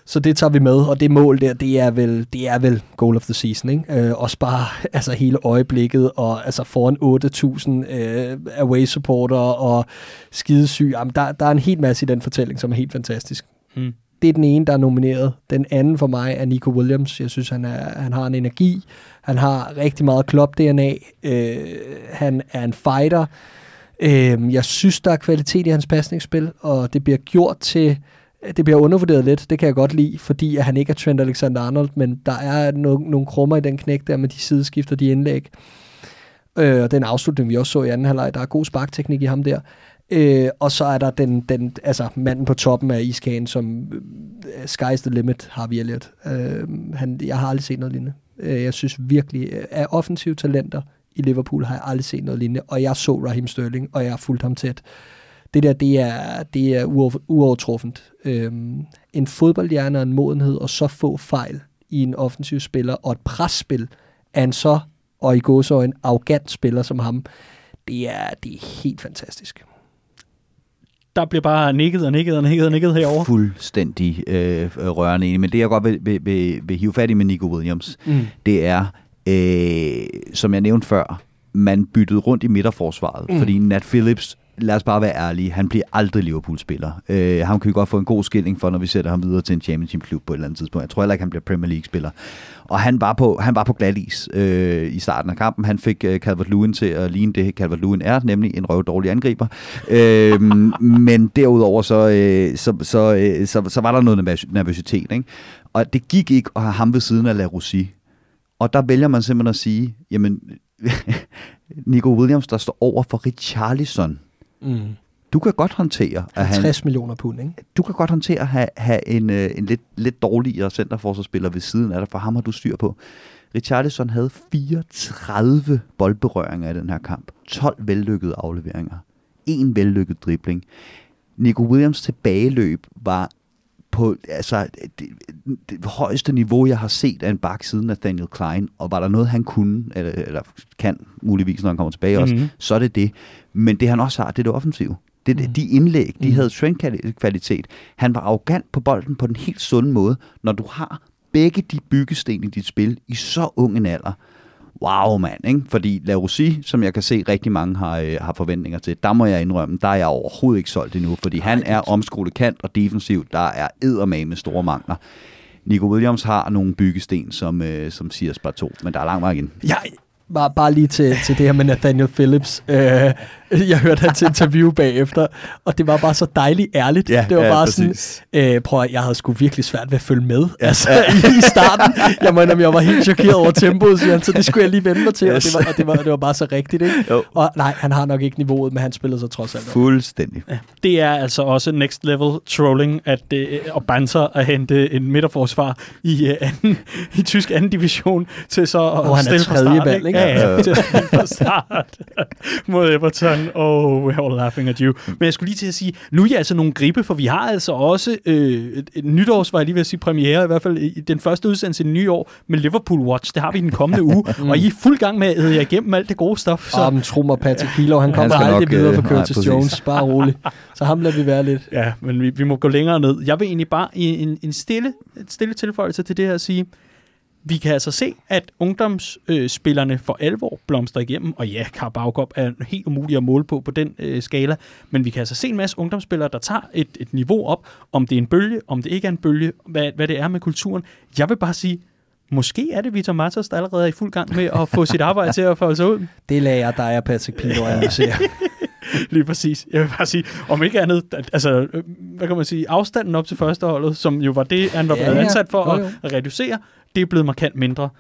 Så det tager vi med, og det mål der, det er vel, det er vel goal of the season. Ikke? Øh, også bare altså hele øjeblikket, og altså foran 8.000 øh, away supporter og skidesyg. Jamen, der, der er en helt masse i den fortælling, som er helt fantastisk. Mm. Det er den ene, der er nomineret. Den anden for mig er Nico Williams. Jeg synes, han, er, han har en energi. Han har rigtig meget klop-DNA. Øh, han er en fighter. Øh, jeg synes, der er kvalitet i hans pasningsspil, og det bliver gjort til det bliver undervurderet lidt, det kan jeg godt lide, fordi at han ikke er Trent Alexander-Arnold, men der er no- nogle krummer i den knæk der med de sideskifter, de indlæg. Øh, og den afslutning, vi også så i anden halvleg, der er god sparkteknik i ham der. Øh, og så er der den, den, altså manden på toppen af iskagen, som uh, sky's the limit, har vi Elliot. Øh, han, jeg har aldrig set noget lignende. Øh, jeg synes virkelig, øh, af offensive talenter i Liverpool har jeg aldrig set noget lignende, og jeg så Raheem Sterling, og jeg har fulgt ham tæt. Det der, det er, det er uovertruffent. Øhm, en fodboldhjerne og en modenhed, og så få fejl i en offensiv spiller, og et presspil af en så, og i gåsøjne, en arrogant spiller som ham, det er, det er helt fantastisk der bliver bare nikket og nikket og nikket og nikket herover. Fuldstændig øh, rørende enig. Men det jeg godt vil, vil, vil, vil hive fat i med Nico Williams, mm. det er, øh, som jeg nævnte før, man byttede rundt i midterforsvaret, mm. fordi Nat Phillips lad os bare være ærlige, han bliver aldrig Liverpool-spiller. Øh, han kan vi godt få en god skilling for, når vi sætter ham videre til en championship-klub på et eller andet tidspunkt. Jeg tror heller ikke, han bliver Premier League-spiller. Og han var på, han var på glat is øh, i starten af kampen. Han fik øh, Calvert-Lewin til at ligne det, Calvert-Lewin er, nemlig en røvdårlig angriber. øh, men derudover så, øh, så, så, øh, så, så var der noget nervøsitet. Ikke? Og det gik ikke at have ham ved siden af La Russie. Og der vælger man simpelthen at sige, jamen, Nico Williams, der står over for Richarlison, Mm. Du kan godt håndtere... At 50 han, millioner pund, ikke? Du kan godt håndtere at have, have en, øh, en lidt, lidt dårligere centerforsvarsspiller ved siden af dig, for ham har du styr på. Richarlison havde 34 boldberøringer i den her kamp. 12 vellykkede afleveringer. En vellykket dribling. Nico Williams tilbageløb var på altså, det, det højeste niveau, jeg har set af en bak siden Nathaniel Klein, og var der noget, han kunne, eller, eller kan muligvis, når han kommer tilbage mm-hmm. også, mhm. så er det det. Men det han også har, det er det offensive. Det, mm. De indlæg, de mm. havde strength-kvalitet. Han var arrogant på bolden på den helt sunde måde. Når du har begge de byggesten i dit spil i så ung en alder, wow mand, ikke? Fordi La Rossi, som jeg kan se rigtig mange har, øh, har forventninger til, der må jeg indrømme, der er jeg overhovedet ikke solgt endnu, fordi Ej, han er omskolet kant og defensiv, der er eddermame med store mangler. Nico Williams har nogle byggesten, som, øh, som siger bare to, men der er lang vej igen. Ja, bare, bare lige til, til det her med Nathaniel Phillips. Øh, jeg hørte hans interview bagefter, og det var bare så dejligt ærligt. Ja, det var ja, bare præcis. sådan, øh, prøv at, jeg havde sgu virkelig svært ved at følge med ja, altså, ja. i starten. Jeg mener, jeg var helt chokeret over tempoet, siger han, så det skulle jeg lige vende mig til, yes. og, det var, og det, var, det var bare så rigtigt. Ikke? Jo. Og nej, han har nok ikke niveauet, men han spillede så trods alt. Fuldstændig. Ja, det er altså også next level trolling, at, øh, og banter at hente en midterforsvar i, uh, anden, i tysk anden division til så at Hvor han stille er tredje valg, ikke? Ja, ja, ja. start mod Everton oh, we're all laughing at you. Men jeg skulle lige til at sige, nu er I altså nogle gribe, for vi har altså også øh, et, et nytårs, var jeg lige ved at sige, premiere, i hvert fald i den første udsendelse i nye år med Liverpool Watch. Det har vi den kommende uge, mm. og I er fuld gang med at æde jer igennem alt det gode stof. Så. men tro mig, Patrick Kilo, han kommer han aldrig nok, videre for øh, Curtis nej, Jones. Bare roligt. Så ham lader vi være lidt. Ja, men vi, vi må gå længere ned. Jeg vil egentlig bare i en, en stille, et stille tilføjelse til det her at sige, vi kan altså se, at ungdomsspillerne øh, for alvor blomstrer igennem, og ja, Carabao Cup er helt umuligt at måle på på den øh, skala, men vi kan altså se en masse ungdomsspillere, der tager et, et niveau op, om det er en bølge, om det ikke er en bølge, hvad, hvad det er med kulturen. Jeg vil bare sige, Måske er det Vitor Matos, der allerede er i fuld gang med at få sit arbejde til at få sig ud. Det jeg dig og Patrick Pino analysere. Lige præcis. Jeg vil bare sige, om ikke andet, altså, hvad kan man sige, afstanden op til første holdet, som jo var det, han var blevet ja, ja. ansat for at, at reducere, det er blevet markant mindre.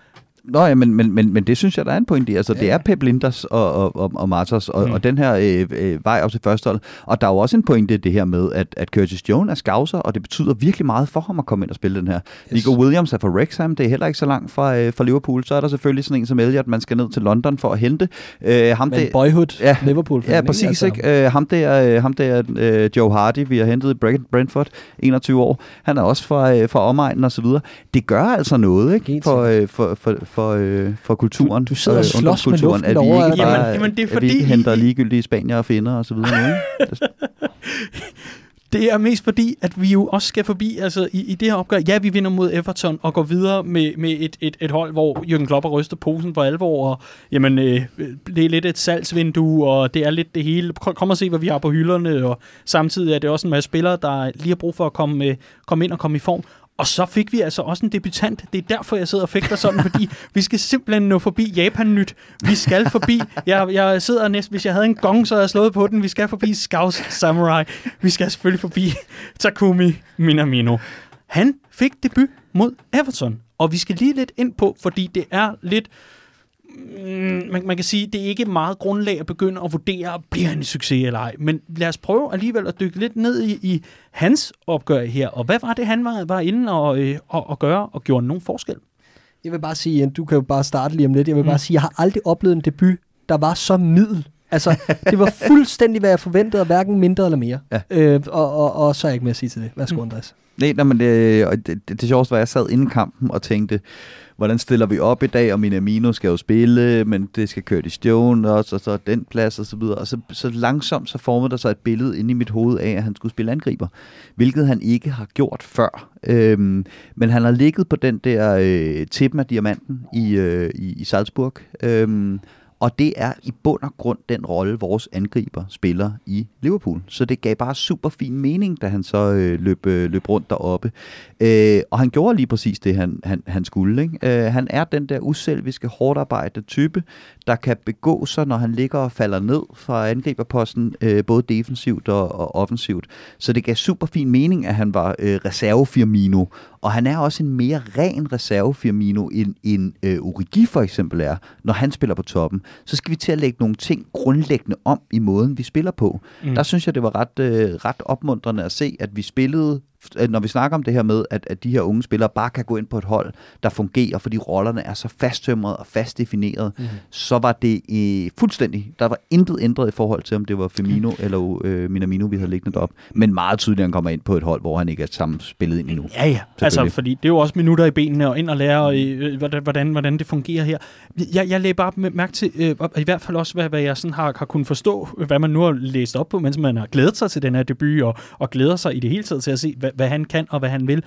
Nå ja, men, men, men, men det synes jeg, der er en point i. Altså, ja. det er Pep Linders og, og, og, og Martos og, mm. og den her øh, øh, vej op til første hold. Og der er jo også en pointe i det her med, at, at Curtis Jones er skavser, og det betyder virkelig meget for ham at komme ind og spille den her. Yes. Nico Williams er fra Wrexham, det er heller ikke så langt fra, øh, fra Liverpool. Så er der selvfølgelig sådan en som Elliot, man skal ned til London for at hente. Øh, ham men det, boyhood ja, Liverpool. Ja, præcis. Altså. Ikke? Øh, ham der, øh, ham der øh, Joe Hardy, vi har hentet i Brentford, 21 år, han er også fra, øh, fra omegnen og så videre. Det gør altså noget ikke? For, øh, for, for, for, øh, for kulturen. Du, du sidder og slås med luften at vi ikke bare, jamen, jamen, det er fordi... At vi ikke henter ligegyldige spanier og finder og så videre. Nu, Det er mest fordi, at vi jo også skal forbi, altså i, i det her opgør, ja, vi vinder mod Everton og går videre med, med et, et, et hold, hvor Jürgen Klopp har rystet posen for alvor, og jamen, øh, det er lidt et salgsvindue, og det er lidt det hele. Kom og se, hvad vi har på hylderne, og samtidig er det også en masse spillere, der lige har brug for at komme, komme ind og komme i form. Og så fik vi altså også en debutant. Det er derfor, jeg sidder og fægter sådan, fordi vi skal simpelthen nå forbi Japan-nyt. Vi skal forbi... Jeg, jeg sidder næsten... Hvis jeg havde en gong, så havde jeg slået på den. Vi skal forbi Scouse Samurai. Vi skal selvfølgelig forbi Takumi Minamino. Han fik debut mod Everton. Og vi skal lige lidt ind på, fordi det er lidt man, man kan sige, det er ikke meget grundlag at begynde at vurdere, bliver han en succes eller ej. Men lad os prøve alligevel at dykke lidt ned i, i hans opgør her. Og hvad var det, han var, var inde og, øh, og, og gøre og gjorde nogen forskel? Jeg vil bare sige, du kan jo bare starte lige om lidt. Jeg vil mm. bare sige, jeg har aldrig oplevet en debut, der var så middel. Altså, det var fuldstændig, hvad jeg forventede, hverken mindre eller mere. Ja. Øh, og, og, og så er jeg ikke mere at sige til det. Værsgo, mm. Andreas. Nej, nej, men det, det, det, det sjoveste var, at jeg sad inden kampen og tænkte, hvordan stiller vi op i dag, og Minamino skal jo spille, men det skal køre i Stjone også, og så den plads og så videre. Og så, så langsomt så formede der sig et billede inde i mit hoved af, at han skulle spille angriber, hvilket han ikke har gjort før. Øhm, men han har ligget på den der øh, tippen af diamanten i, øh, i, i Salzburg, øhm, og det er i bund og grund den rolle, vores angriber spiller i Liverpool. Så det gav bare super fin mening, da han så øh, løb, øh, løb rundt deroppe. Øh, og han gjorde lige præcis det, han, han, han skulle. Ikke? Øh, han er den der uselviske, hårdarbejdende type, der kan begå sig, når han ligger og falder ned fra angriberposten, øh, både defensivt og, og offensivt. Så det gav super fin mening, at han var øh, reserve Firmino, og han er også en mere ren reserve Firmino, end, end øh, Origi for eksempel er, når han spiller på toppen. Så skal vi til at lægge nogle ting grundlæggende om i måden, vi spiller på. Mm. Der synes jeg, det var ret, øh, ret opmuntrende at se, at vi spillede når vi snakker om det her med, at, at de her unge spillere bare kan gå ind på et hold, der fungerer, fordi rollerne er så fasttømret og fast defineret, mm. så var det øh, fuldstændig, der var intet ændret i forhold til, om det var Firmino mm. eller øh, Minamino, vi havde liggende op. Men meget tydeligt, at han kommer ind på et hold, hvor han ikke er sammen spillet ind endnu. Ja, ja. Altså, fordi det er jo også minutter i benene, og ind og lære, øh, hvordan, hvordan det fungerer her. Jeg, jeg lagde bare mærke til, øh, i hvert fald også, hvad, hvad jeg sådan har, har kunnet forstå, hvad man nu har læst op på, mens man har glædet sig til den her debut, og, og glæder sig i det hele taget til at se, hvad, hvad han kan og hvad han vil.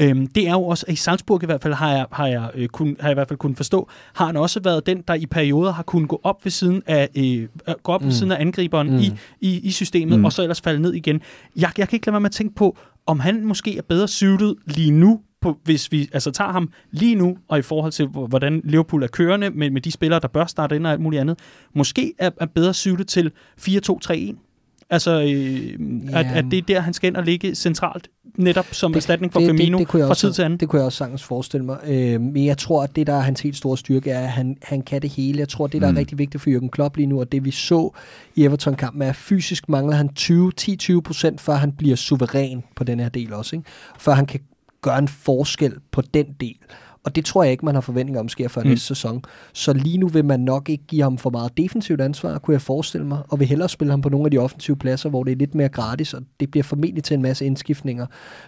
Øhm, det er jo også, i Salzburg i hvert fald har jeg, har, jeg, øh, kun, har jeg i hvert fald kunnet forstå, har han også været den, der i perioder har kunnet gå op ved siden af, øh, gå op mm. ved siden af angriberen mm. i, i, i systemet, mm. og så ellers falde ned igen. Jeg, jeg kan ikke lade være med at tænke på, om han måske er bedre suited lige nu, på, hvis vi altså tager ham lige nu, og i forhold til, hvordan Liverpool er kørende med, med de spillere, der bør starte ind og alt muligt andet, måske er, er bedre suited til 4-2-3-1. Altså, øh, ja. at, at det er der, han skal ind og ligge centralt, netop som det, erstatning for det, Firmino det, det fra også, tid til anden. Det kunne jeg også sagtens forestille mig. Øh, men jeg tror, at det, der er hans helt store styrke, er, at han, han kan det hele. Jeg tror, det, der mm. er rigtig vigtigt for Jürgen Klopp lige nu, og det vi så i Everton-kampen, er, at fysisk mangler han 10-20 procent, før han bliver suveræn på den her del også. Ikke? Før han kan gøre en forskel på den del. Og det tror jeg ikke, man har forventning om sker før mm. næste sæson. Så lige nu vil man nok ikke give ham for meget defensivt ansvar, kunne jeg forestille mig, og vil hellere spille ham på nogle af de offensive pladser, hvor det er lidt mere gratis, og det bliver formentlig til en masse indskiftninger,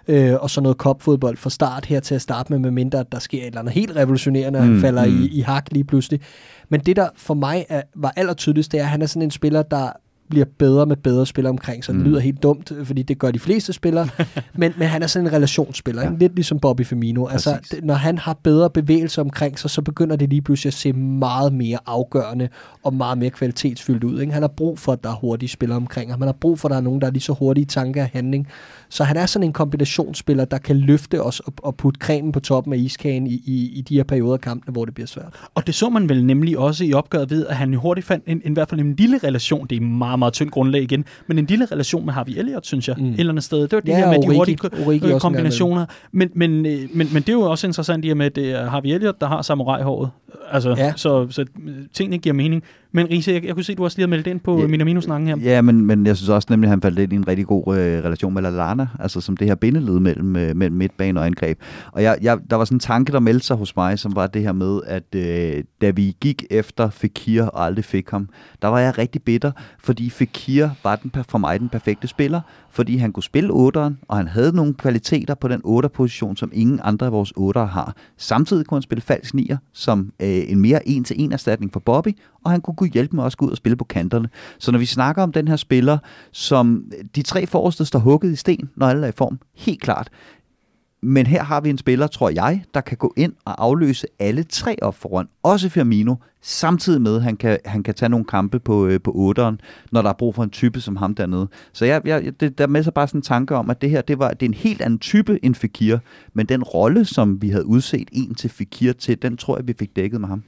øh, og så noget kopfodbold fra start her til at starte med, medmindre at der sker et eller andet helt revolutionerende, mm. han falder mm. i, i hak lige pludselig. Men det, der for mig er, var allertydeligst, det er, at han er sådan en spiller, der bliver bedre med bedre spillere omkring sig. Mm. Det lyder helt dumt, fordi det gør de fleste spillere, men, men han er sådan en relationsspiller, ja. lidt ligesom Bobby Firmino. Altså, det, når han har bedre bevægelser omkring sig, så begynder det lige pludselig at se meget mere afgørende og meget mere kvalitetsfyldt ud. Ikke? Han har brug for, at der er hurtige spillere omkring ham. Han har brug for, at der er nogen, der er lige så hurtige i tanke og handling. Så han er sådan en kombinationsspiller, der kan løfte os og, og putte cremen på toppen af iskagen i, i, i de her perioder af kampene, hvor det bliver svært. Og det så man vel nemlig også i opgøret ved, at han hurtigt fandt en, en, i hvert fald en lille relation. Det er meget meget, tyndt grundlag igen. Men en lille relation med Harvey Elliott, synes jeg, mm. et eller andet sted. Det var det Ja, her med de hurtige Origi kombinationer. Men, men, øh, men, men det er jo også interessant i og med, at det er Harvey Elliott, der har samurai-håret. Altså, Ja. ja. så, så øh, tingene giver mening. Men Riese, jeg, jeg kunne se, at du også lige har meldt ind på Ja. Minamino-snakken her. Ja, men, men jeg synes også nemlig, at han faldt ind i en rigtig god øh, relation med Lallana, altså som det her bindeled mellem, øh, mellem midtbane og angreb. Og jeg, jeg, der var sådan en tanke, der meldte sig hos mig, som var det her med, at øh, da vi gik efter Fekir og aldrig fik ham, der var jeg rigtig bitter, fordi Fekir var den, for mig den perfekte spiller, fordi han kunne spille 8'eren, og han havde nogle kvaliteter på den 8-position, som ingen andre af vores 8'ere har. Samtidig kunne han spille falsk 9'er som øh, en mere en-til-en erstatning for Bobby, og han kunne, kunne hjælpe med også at gå ud og spille på kanterne. Så når vi snakker om den her spiller, som øh, de tre forreste står hugget i sten, når alle er i form, helt klart. Men her har vi en spiller, tror jeg, der kan gå ind og afløse alle tre op foran, også Firmino, samtidig med, at han kan, han kan tage nogle kampe på, øh, på 8'eren, når der er brug for en type som ham dernede. Så jeg, jeg, det, der er med sig bare sådan en tanke om, at det her det var, det er en helt anden type end Fekir, men den rolle, som vi havde udset en til Fekir til, den tror jeg, vi fik dækket med ham.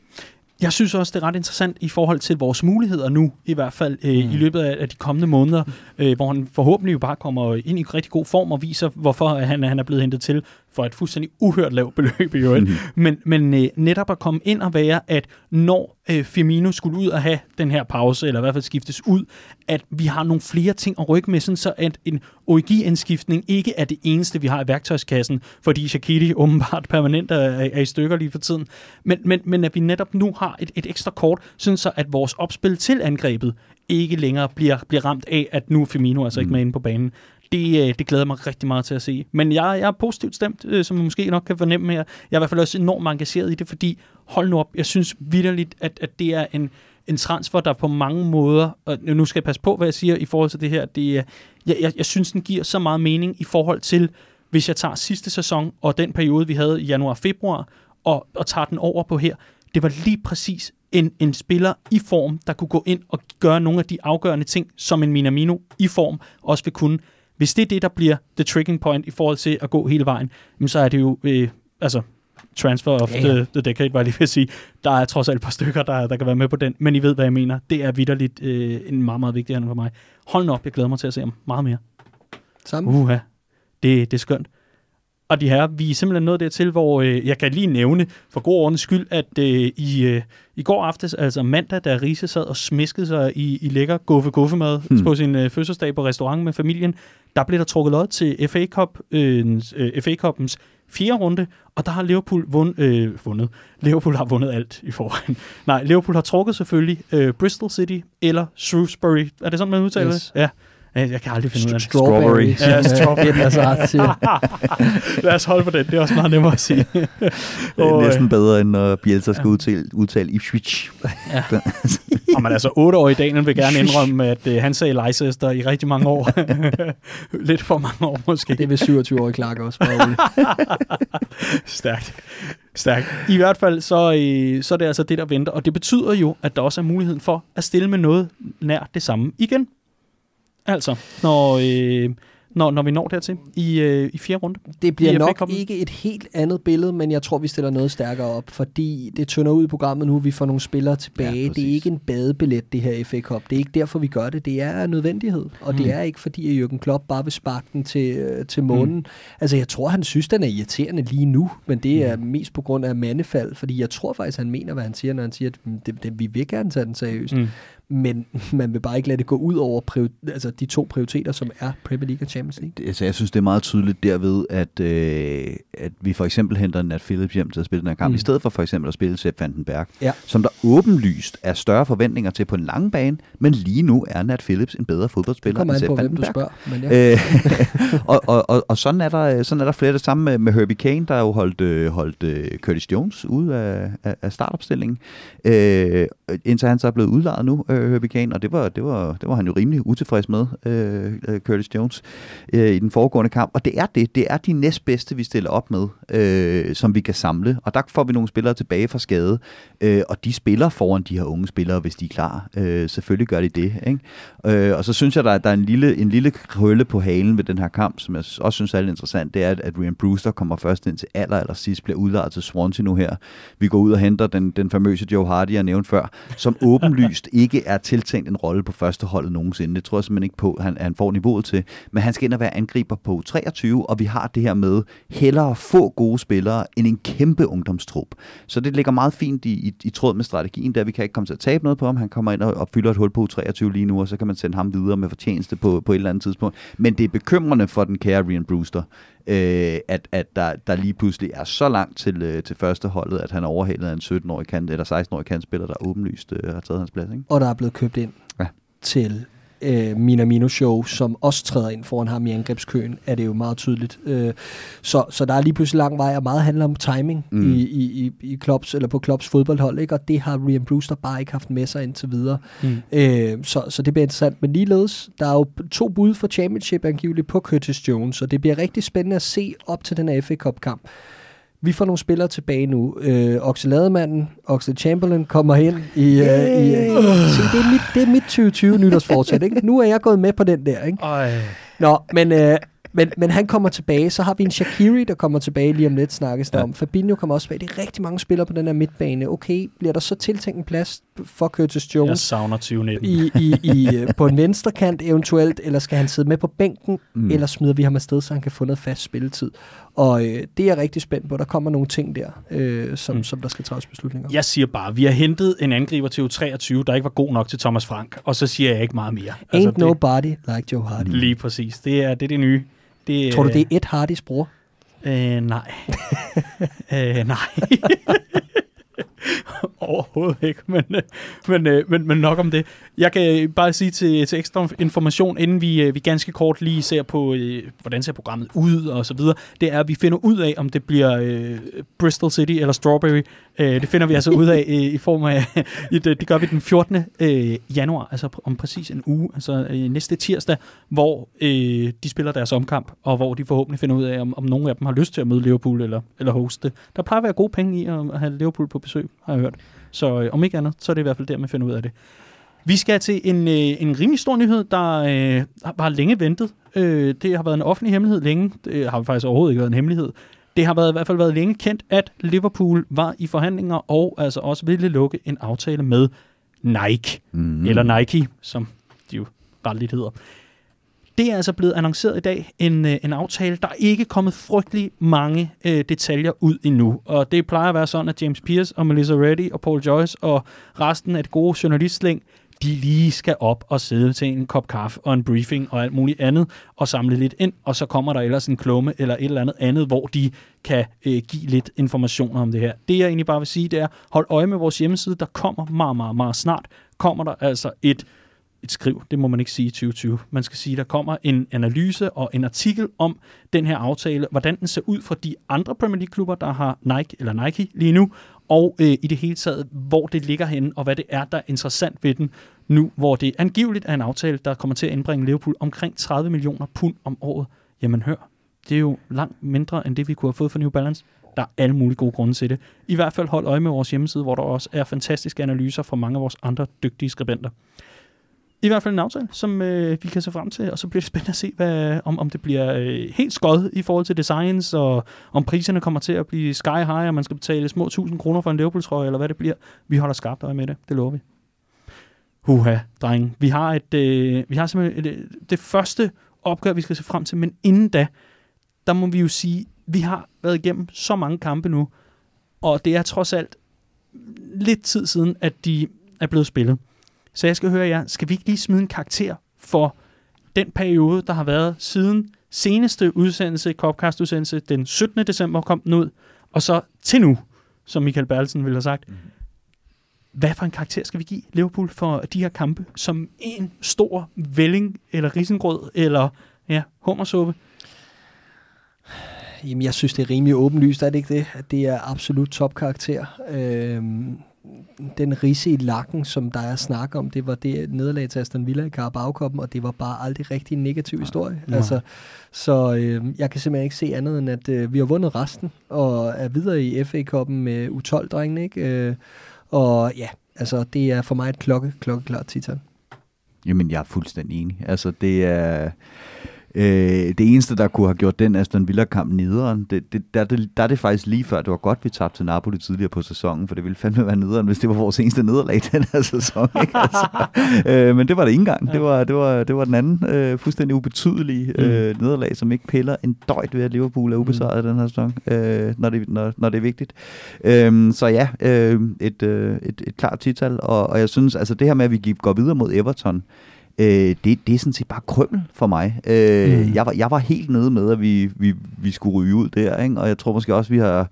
Jeg synes også, det er ret interessant i forhold til vores muligheder nu, i hvert fald øh, mm. i løbet af, af de kommende måneder, øh, hvor han forhåbentlig jo bare kommer ind i rigtig god form og viser, hvorfor han, han er blevet hentet til for et fuldstændig uhørt lavt beløb i øvrigt. Mhm. Men, men øh, netop at komme ind og være, at når øh, Firmino skulle ud og have den her pause, eller i hvert fald skiftes ud, at vi har nogle flere ting at rykke med, sådan så at en OEG-indskiftning ikke er det eneste, vi har i værktøjskassen, fordi Shaqiri åbenbart permanent er, er i stykker lige for tiden. Men, men, men at vi netop nu har et, et ekstra kort, sådan så at vores opspil til angrebet ikke længere bliver, bliver ramt af, at nu er Firmino altså ikke med inde på banen. Det, øh, det glæder jeg mig rigtig meget til at se. Men jeg, jeg er positivt stemt, øh, som man måske nok kan fornemme her. Jeg er i hvert fald også enormt engageret i det, fordi hold nu op, jeg synes vidderligt, at, at det er en, en transfer, der på mange måder, og nu skal jeg passe på, hvad jeg siger i forhold til det her, det øh, jeg, jeg, jeg synes, den giver så meget mening i forhold til, hvis jeg tager sidste sæson og den periode, vi havde i januar-februar, og, og tager den over på her, det var lige præcis en, en spiller i form, der kunne gå ind og gøre nogle af de afgørende ting, som en Minamino i form også vil kunne. Hvis det er det, der bliver the tricking point i forhold til at gå hele vejen, jamen så er det jo, øh, altså, transfer of Ja, ja, the, the decade, var jeg lige ved at sige. Der er trods alt et par stykker, der, der kan være med på den, men I ved, hvad jeg mener. Det er vidderligt øh, en meget, meget vigtig handel for mig. Hold nu op, jeg glæder mig til at se ham meget mere. Sammen. Uha, det, det er skønt. Og de her, vi er simpelthen nået dertil, hvor øh, jeg kan lige nævne, for god ordens skyld, at øh, i, øh, i går aftes, altså mandag, da Riese sad og smiskede sig i, i lækker guffe guffemad Hmm. hmm. på sin øh, fødselsdag på restaurant med familien, der blev der trukket lod til FA, Cup, øh, øh, FA Cup'ens fjerde runde, og der har Liverpool vund, øh, vundet. Liverpool har vundet alt i forvejen. Nej, Liverpool har trukket selvfølgelig øh, Bristol City eller Shrewsbury. Er det sådan, man udtaler Yes. det? Ja. Jeg jeg kan aldrig finde ud af det. Strawberry. Strawberry. Ja, strawberry. Det er altså ret til. Lad os holde på den. Det er også meget nemmere at sige. Det er næsten bedre, end når Bielsa skal udtale, udtale Ipswich. Ja. Og man altså 8 år i Daniel vil gerne indrømme, at øh, han sagde Leicester i rigtig mange år. Lidt for mange år måske. Det vil 27 år Clark også. Stærkt. Stærkt. I hvert fald, så, øh, så er det altså det, der venter. Og det betyder jo, at der også er muligheden for at stille med noget nær det samme igen. Altså, når, øh, når, når vi når dertil i, øh, i fjerde runde. Det bliver nok ikke et helt andet billede, men jeg tror, vi stiller noget stærkere op, fordi det tynder ud i programmet nu, vi får nogle spillere tilbage. Ja, det er ikke en badebillet, det her FA Cup. Det er ikke derfor, vi gør det. Det er en nødvendighed, og mm. det er ikke fordi, at Jürgen Klopp bare vil sparke den til, øh, til månen. Mm. Altså, jeg tror, han synes, den er irriterende lige nu, men det er mest på grund af mandefald, fordi jeg tror faktisk, han mener, hvad han siger, når han siger, at mm, det, det, vi vil gerne tage den seriøst. Mm. Men man vil bare ikke lade det gå ud over prior- altså, de to prioriteter, som er Premier League og Champions League. Altså, jeg synes, det er meget tydeligt derved, at, øh, at vi for eksempel henter Nat Phillips hjem til at spille den her kamp, Mm. i stedet for for eksempel at spille Sepp Vandenberg, Ja. som der åbenlyst er større forventninger til på en lang bane, men lige nu er Nat Phillips en bedre fodboldspiller end Sepp på, hvem du Vandenberg. spørger. Men ja. Øh, og, og, og, og sådan, er der, sådan er der flere det samme med, med Herbie Kane, der har jo holdt, øh, holdt øh, Curtis Jones ude af, af, af startopstillingen, øh, indtil han så er blevet udlejet nu, øh, Hurricane, og det var, det, var, det var han jo rimelig utilfreds med, øh, øh, Curtis Jones, øh, i den foregående kamp. Og det er det, det er de næstbedste, vi stiller op med, øh, som vi kan samle, og der får vi nogle spillere tilbage fra skade, øh, og de spiller foran de her unge spillere, hvis de er klar. Øh, selvfølgelig gør de det, ikke? Øh, og så synes jeg, der, der er en lille, en lille krølle på halen ved den her kamp, som jeg også synes er lidt interessant, det er, at, at Ryan Brewster kommer først ind til aller, aller sidst, bliver udlejet til Swansea nu her. Vi går ud og henter den, den famøse Joe Hardy, jeg nævnte før, som åbenlyst ikke er tiltænkt en rolle på første holdet nogensinde. Det tror jeg simpelthen ikke på, at han, han får niveauet til. Men han skal ind og være angriber på 23, og vi har det her med hellere få gode spillere end en kæmpe ungdomstrup. Så det ligger meget fint i, i, i tråd med strategien, der vi kan ikke komme til at tabe noget på ham. Han kommer ind og, og fylder et hul på 23 lige nu, og så kan man sende ham videre med fortjeneste på, på et eller andet tidspunkt. Men det er bekymrende for den kære Rian Brewster, øh, at, at der, der lige pludselig er så langt til, øh, til første holdet, at han er overhalet af en 17-årig kant, eller 16-årig kantspiller, der åbenlyst øh, har taget hans plads. Ikke? Og der er blevet købt ind Ja. til øh, Minamino Show, som også træder ind foran ham i angrebskøen, er det jo meget tydeligt. Øh, så, så der er lige pludselig lang vej, og meget handler om timing Mm. i, i, i, i Klops, eller på Klops fodboldhold, ikke? og det har Rian Brewster bare ikke haft med sig indtil videre. Mm. Øh, så, så det bliver interessant. Men ligeledes, der er jo to bud for championship angiveligt på Curtis Jones, og det bliver rigtig spændende at se op til den her FA Cup-kamp. Vi får nogle spillere tilbage nu. Øh, Oxelademanden, Oxlade Chamberlain kommer ind i... Øh, i øh, se, det er mit, det er mit 2020 nytårsfortsæt, ikke? Nu er jeg gået med på den der, ikke? Ej. Nå, men, øh, men, men han kommer tilbage. Så har vi en Shakiri, der kommer tilbage lige om lidt, snakkes der Ja. om. Fabinho kommer også tilbage. Det er rigtig mange spillere på den her midtbane. Okay, bliver der så tiltænkt en plads for Curtis Jeg Jones? savner 2019. i, i, i, øh, på en venstre kant eventuelt, eller skal han sidde med på bænken, Mm. eller smider vi ham afsted, så han kan få noget fast spilletid. Og øh, det er jeg rigtig spændt på. Der kommer nogle ting der, øh, som, Mm. som der skal træffes beslutninger om. Jeg siger bare, vi har hentet en angriber til U23, der ikke var god nok til Thomas Frank, og så siger jeg ikke meget mere. Ain't det, nobody like Joe Hardy. Lige præcis. Det er det, er det nye. Det, Tror du, det er et Hardys bror? Øh, nej. øh, nej. Overhovedet ikke, men, øh, men, øh, men, men nok om det. Jeg kan bare sige til, til ekstra information, inden vi, øh, vi ganske kort lige ser på, hvordan ser programmet ud og så videre, det er, at vi finder ud af, om det bliver øh, Bristol City eller Strawberry. Øh, det finder vi altså ud af øh, i form af, i det, det gør vi den 14. Øh, januar, altså om præcis en uge, altså øh, næste tirsdag, hvor øh, de spiller deres omkamp, og hvor de forhåbentlig finder ud af, om, om nogen af dem har lyst til at møde Liverpool eller, eller hoste. Der plejer at være gode penge i at have Liverpool på besøg, har jeg hørt. Så øh, om ikke andet, så er det i hvert fald der, man finder ud af det. Vi skal til en, øh, en rimelig stor nyhed, der øh, har bare længe ventet. Øh, det har været en offentlig hemmelighed længe. Det har faktisk overhovedet ikke været en hemmelighed. Det har været, i hvert fald været længe kendt, at Liverpool var i forhandlinger og altså også ville lukke en aftale med Nike Mm. eller Nike, som de jo ret lidt hedder. Det er altså blevet annonceret i dag, en, øh, en aftale. Der er ikke kommet frygtelig mange øh, detaljer ud endnu. Og det plejer at være sådan, at James Pierce og Melissa Reddy og Paul Joyce og resten af det gode journalistlæng, de lige skal op og sidde til en kop kaffe og en briefing og alt muligt andet, og samle lidt ind, og så kommer der ellers en klumme eller et eller andet andet, hvor de kan øh, give lidt information om det her. Det jeg egentlig bare vil sige, det er, hold øje med vores hjemmeside, der kommer meget, meget, meget snart, kommer der altså et et skriv, det må man ikke sige i 2020. Man skal sige, at der kommer en analyse og en artikel om den her aftale, hvordan den ser ud for de andre Premier League-klubber, der har Nike eller Nike lige nu, og øh, i det hele taget, hvor det ligger henne, og hvad det er, der er interessant ved den nu, hvor det angiveligt er en aftale, der kommer til at indbringe Liverpool omkring 30 millioner pund om året. Jamen hør, det er jo langt mindre end det, vi kunne have fået for New Balance. Der er alle mulige gode grunde til det. I hvert fald hold øje med vores hjemmeside, hvor der også er fantastiske analyser fra mange af vores andre dygtige skribenter i hvert fald en aftale, som øh, vi kan se frem til, og så bliver det spændende at se, hvad, om, om det bliver øh, helt skød i forhold til designs, og om priserne kommer til at blive sky high, og man skal betale små 1000 kroner for en Liverpool-trøje, eller hvad det bliver. Vi holder skarpt øje med det, det lover vi. Huha, drenge. Vi har, et, øh, vi har simpelthen et, øh, det første opgør, vi skal se frem til, men inden da, der må vi jo sige, vi har været igennem så mange kampe nu, og det er trods alt lidt tid siden, at de er blevet spillet. Så jeg skal høre jer, skal vi ikke lige smide en karakter for den periode, der har været siden seneste udsendelse, Copcast-udsendelse, den 17. december kom den ud, og så til nu, som Michael Bertelsen ville have sagt. Hvad for en karakter skal vi give Liverpool for de her kampe? Som en stor vælling, eller risengrød, eller ja, hummersuppe? Jamen, jeg synes, det er rimelig åbenlyst, er det ikke det? At det er absolut topkarakter. Øhm, den risse i lakken, som der er snak om, det var det nederlag til Aston Villa i carabao og det var bare aldrig rigtig en negativ historie. Nej. Altså, så øh, jeg kan simpelthen ikke se andet end, at øh, vi har vundet resten, og er videre i FA-koppen med U12-drengene, ikke? Øh, og ja, altså, det er for mig et klokke, klokkeklart titan. Jamen, jeg er fuldstændig enig. Altså, det er... Øh, det eneste, der kunne have gjort den Aston Villa-kamp nederen, det, det, der, det, der er det faktisk lige før, det var godt, vi tabte til Napoli tidligere på sæsonen, for det ville fandme være nederen, hvis det var vores eneste nederlag den her sæson. Ikke? Altså, øh, men det var det ikke engang. Det var, det var, det var den anden øh, fuldstændig ubetydelige Mm. øh, nederlag, som ikke piller en døjt ved, at Liverpool er ubesejret den her sæson, øh, når, det, når, når det er vigtigt. Øh, så ja, øh, et, øh, et, et klart tital, og, og jeg synes, altså det her med, at vi går videre mod Everton, øh, det, det er sådan set bare krømmel for mig. Øh, Mm. jeg, var, jeg var helt nede med, at vi, vi, vi skulle ryge ud der, ikke? og jeg tror måske også, vi har,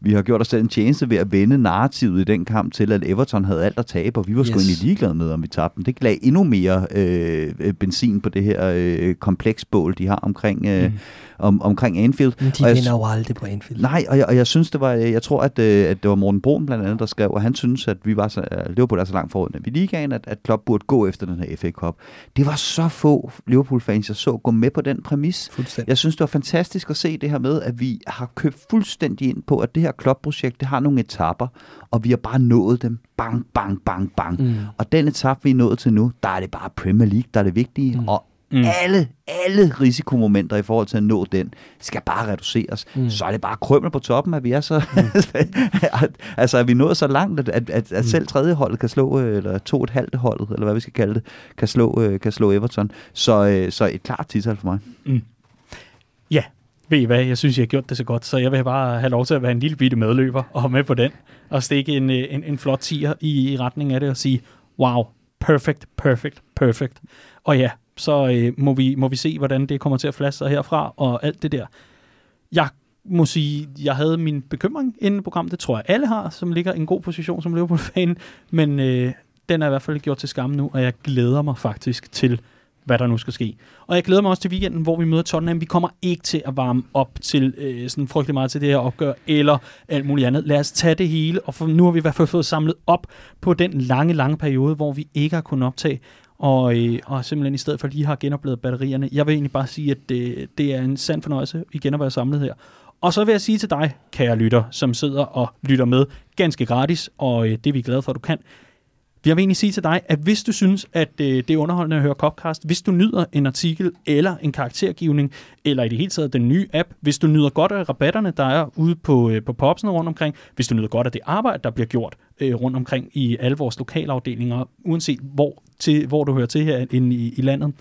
vi har gjort os selv en tjeneste ved at vende narrativet i den kamp til, at Everton havde alt at tabe, og vi var sgu Yes. egentlig ligeglade med, om vi tabte den. Det lagde endnu mere øh, øh, benzin på det her øh, kompleksbål, de har omkring, øh, Mm. om, omkring Anfield. Men de Og vinder jo aldrig på Anfield. Nej, og jeg, og jeg synes, det var, jeg tror, at, øh, at det var Morten Brun blandt andet, der skrev, og han synes, at vi var så, Liverpool er så langt foran i ligaen, at, at Klopp burde gå efter den her FA Cup. Det var så få Liverpool-fans, jeg så gå med på den præmis. Jeg synes, det var fantastisk at se det her med, at vi har købt fuldstændig ind på, at det her Klopp-projekt, det har nogle etapper, og vi har bare nået dem. Bang, bang, bang, bang. Mm. Og den etape, vi er nået til nu, der er det bare Premier League, der er det vigtige. Mm. Mm. Og Mm. mm. alle, alle risikomomenter i forhold til at nå den, skal bare reduceres. Mm. Mm. Så er det bare krømmel på toppen, at vi er så... altså, at vi er nået så langt, at, at, at, at selv tredje holdet kan slå, øh, eller to et halvt holdet, eller hvad vi skal kalde det, kan slå, øh, kan slå Everton. Så, øh, så et klart titel for mig. Ja, ved I hvad, jeg synes, jeg har gjort det så godt, så jeg vil bare have lov til at være en lille bitte medløber og med på den, og stikke en, øh, en, en flot tier i, i retning af det og sige, wow, perfect, perfect, perfect. Og ja, så øh, må, vi, må vi se, hvordan det kommer til at flaske sig herfra, og alt det der. Jeg må sige, jeg havde min bekymring inden programmet, det tror jeg alle har, som ligger i en god position som Liverpool-fan, men øh, den er i hvert fald gjort til skam nu, og jeg glæder mig faktisk til, hvad der nu skal ske. Og jeg glæder mig også til weekenden, hvor vi møder Tottenham. Vi kommer ikke til at varme op til øh, sådan frygtelig meget til det her opgør, eller alt muligt andet. Lad os tage det hele, og for, nu har vi i hvert fald fået samlet op på den lange, lange periode, hvor vi ikke har kunnet optage, og, øh, og simpelthen i stedet for lige har genopladet batterierne. Jeg vil egentlig bare sige, at det, det er en sand fornøjelse igen at være samlet her. Og så vil jeg sige til dig, kære lytter, som sidder og lytter med ganske gratis, og øh, det er vi glade for, at du kan. Jeg vil egentlig sige til dig, at hvis du synes, at øh, det er underholdende at høre Copcast, hvis du nyder en artikel eller en karaktergivning, eller i det hele taget den nye app, hvis du nyder godt af rabatterne, der er ude på, øh, på popsen rundt omkring, hvis du nyder godt af det arbejde, der bliver gjort øh, rundt omkring i alle vores lokalafdelinger, uanset hvor, til, hvor du hører til her inde i, i landet,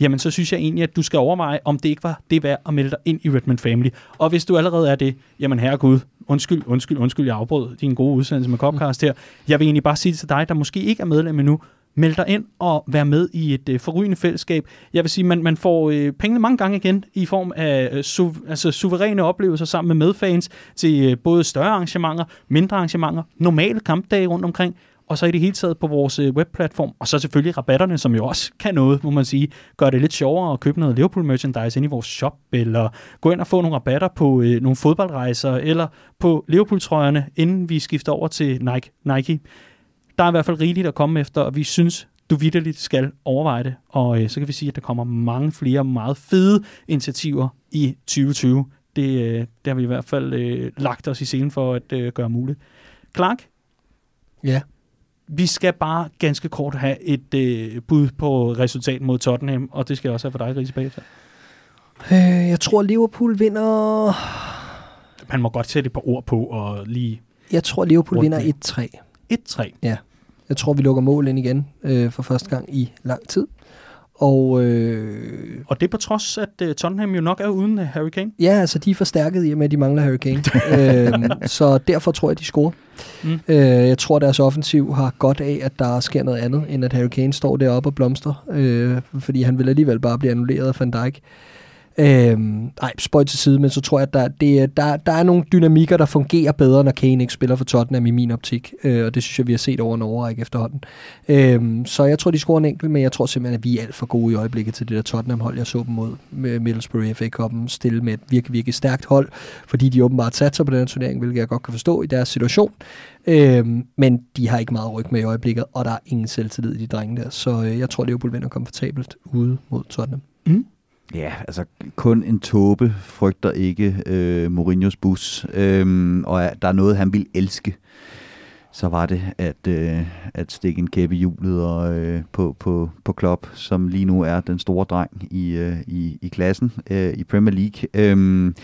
jamen så synes jeg egentlig, at du skal overveje, om det ikke var det værd at melde dig ind i Redmond Family. Og hvis du allerede er det, jamen herregud, undskyld, undskyld, undskyld, jeg afbrød din gode udsendelse med Copcast her. Jeg vil egentlig bare sige til dig, der måske ikke er medlem endnu, meld dig ind og vær med i et øh, forrygende fællesskab. Jeg vil sige, man, man får øh, pengene mange gange igen i form af øh, su, altså, suveræne oplevelser sammen med medfans til øh, både større arrangementer, mindre arrangementer, normale kampdage rundt omkring, og så i det hele taget på vores øh, webplatform, og så selvfølgelig rabatterne, som jo også kan noget, må man sige, gør det lidt sjovere at købe noget Liverpool merchandise ind i vores shop, eller gå ind og få nogle rabatter på øh, nogle fodboldrejser, eller på Liverpool-trøjerne, inden vi skifter over til Nike. Nike. Der er i hvert fald rigeligt at komme efter, og vi synes, du vidderligt skal overveje det, og øh, så kan vi sige, at der kommer mange flere meget fede initiativer i 2020. Det, øh, det har vi i hvert fald øh, lagt os i scenen for at øh, gøre muligt. Clark, Ja vi skal bare ganske kort have et øh, bud på resultat mod Tottenham, og det skal også have for dig, Grise, bagefter. Øh, jeg tror, Liverpool vinder... Man må godt sætte et par ord på og lige Jeg tror, Liverpool vinder 1-3. 1-3. Jeg tror, vi lukker mål ind igen øh, for første gang i lang tid. Og øh, Og det på trods, at øh, Tottenham jo nok er uden øh, Harry Kane. ja, altså de er forstærket i og med, at de mangler Harry Kane. øhm, så derfor tror jeg, de scorer. Mm. Øh, jeg tror, deres offensiv har godt af, at der sker noget andet, end at Harry Kane står deroppe og blomstrer. Øh, fordi han vil alligevel bare blive annulleret af Van Dijk. Øhm, nej, spøj til side, men så tror jeg, at der, det, der, der er nogle dynamikker, der fungerer bedre, når Kane ikke spiller for Tottenham i min optik. Øh, og det synes jeg, vi har set over en overrække efterhånden. Øhm, så jeg tror, de scorer en enkelt, men jeg tror simpelthen, at vi er alt for gode i øjeblikket til det der Tottenham-hold, jeg så dem mod med Middlesbrough FA Cup'en, stille med et virkelig, virkelig stærkt hold, fordi de åbenbart satser på den her turnering, hvilket jeg godt kan forstå i deres situation. Øhm, men de har ikke meget ryg med i øjeblikket, og der er ingen selvtillid i de drenge der, så øh, jeg tror, Liverpool vinder komfortabelt ude mod Tottenham. Mm. Ja, altså kun en tåbe frygter ikke øh, Mourinhos bus, øhm, og der er noget, han vil elske. så var det at, øh, at stikke en kæppe i hjulet og, øh, på, på, på Klopp, som lige nu er den store dreng i, øh, i, i klassen øh, i Premier League. Øhm,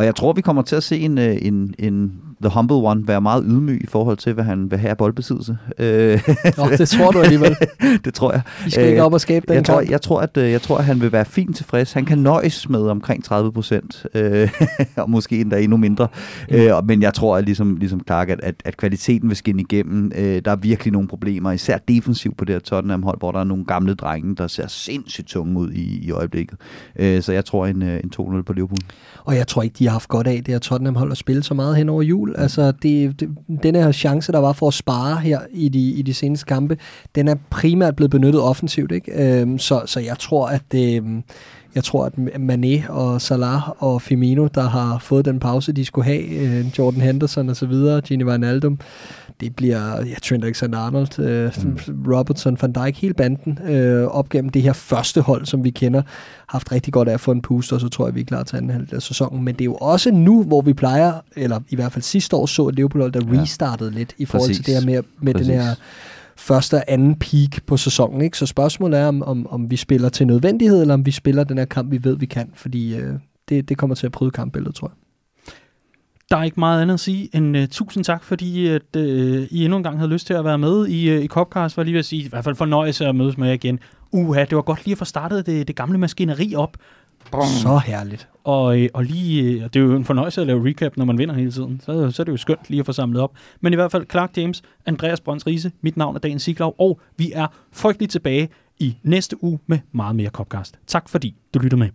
og jeg tror, vi kommer til at se en, øh, en, en The Humble One være meget ydmyg i forhold til, hvad han vil have af boldbesiddelse. Øh, Nå, det tror du alligevel. det tror jeg. Vi skal ikke op og skabe den jeg tror, jeg tror, at, øh, jeg tror, at han vil være fint tilfreds. Han kan nøjes med omkring 30 procent, øh, og måske endda endnu mindre. Mm. Øh, men jeg tror, at ligesom, ligesom Clark, at, at, at kvaliteten vil skinne igennem. Øh, der er virkelig nogle problemer, især defensivt på det her Tottenham-hold, hvor der er nogle gamle drenge, der ser sindssygt tunge ud i, i øjeblikket. Øh, så jeg tror en, en 2-0 på Liverpool. Og jeg tror ikke, de har haft godt af det her Tottenham-hold at spille så meget hen over jul. Altså, det, det, den her chance, der var for at spare her i de, i de seneste kampe, den er primært blevet benyttet offensivt. Ikke? Øhm, så, så jeg tror, at det, jeg tror, at Mané og Salah og Firmino, der har fået den pause, de skulle have, øh, Jordan Henderson og så videre, Gini Wijnaldum, det bliver ja, Trent Alexander-Arnold, øh, mm. Robertson, Van Dijk, hele banden øh, op gennem det her første hold, som vi kender, haft rigtig godt af at få en puster, og så tror jeg, vi er klar til anden halvdel af sæsonen. Men det er jo også nu, hvor vi plejer, eller i hvert fald sidste år så Liverpool, der ja. restartede lidt i forhold Præcis. til det her med, med den her første og anden peak på sæsonen. Ikke? Så spørgsmålet er, om, om, om vi spiller til nødvendighed, eller om vi spiller den her kamp, vi ved, vi kan. Fordi øh, det, det kommer til at bryde kampbilledet, tror jeg. Der er ikke meget andet at sige end uh, tusind tak, fordi at, uh, I endnu en gang havde lyst til at være med i, uh, i Copcast, var lige at sige, i hvert fald fornøjelse at mødes med jer igen. Uha, det var godt lige at få startet det, det gamle maskineri op. Brum. Så herligt. Og, øh, og lige, øh, det er jo en fornøjelse at lave recap, når man vinder hele tiden. Så, så er det jo skønt lige at få samlet op. Men i hvert fald Clark James, Andreas Brøns Riese, mit navn er Dan Siglov, og vi er frygteligt tilbage i næste uge med meget mere Copcast. Tak fordi du lytter med.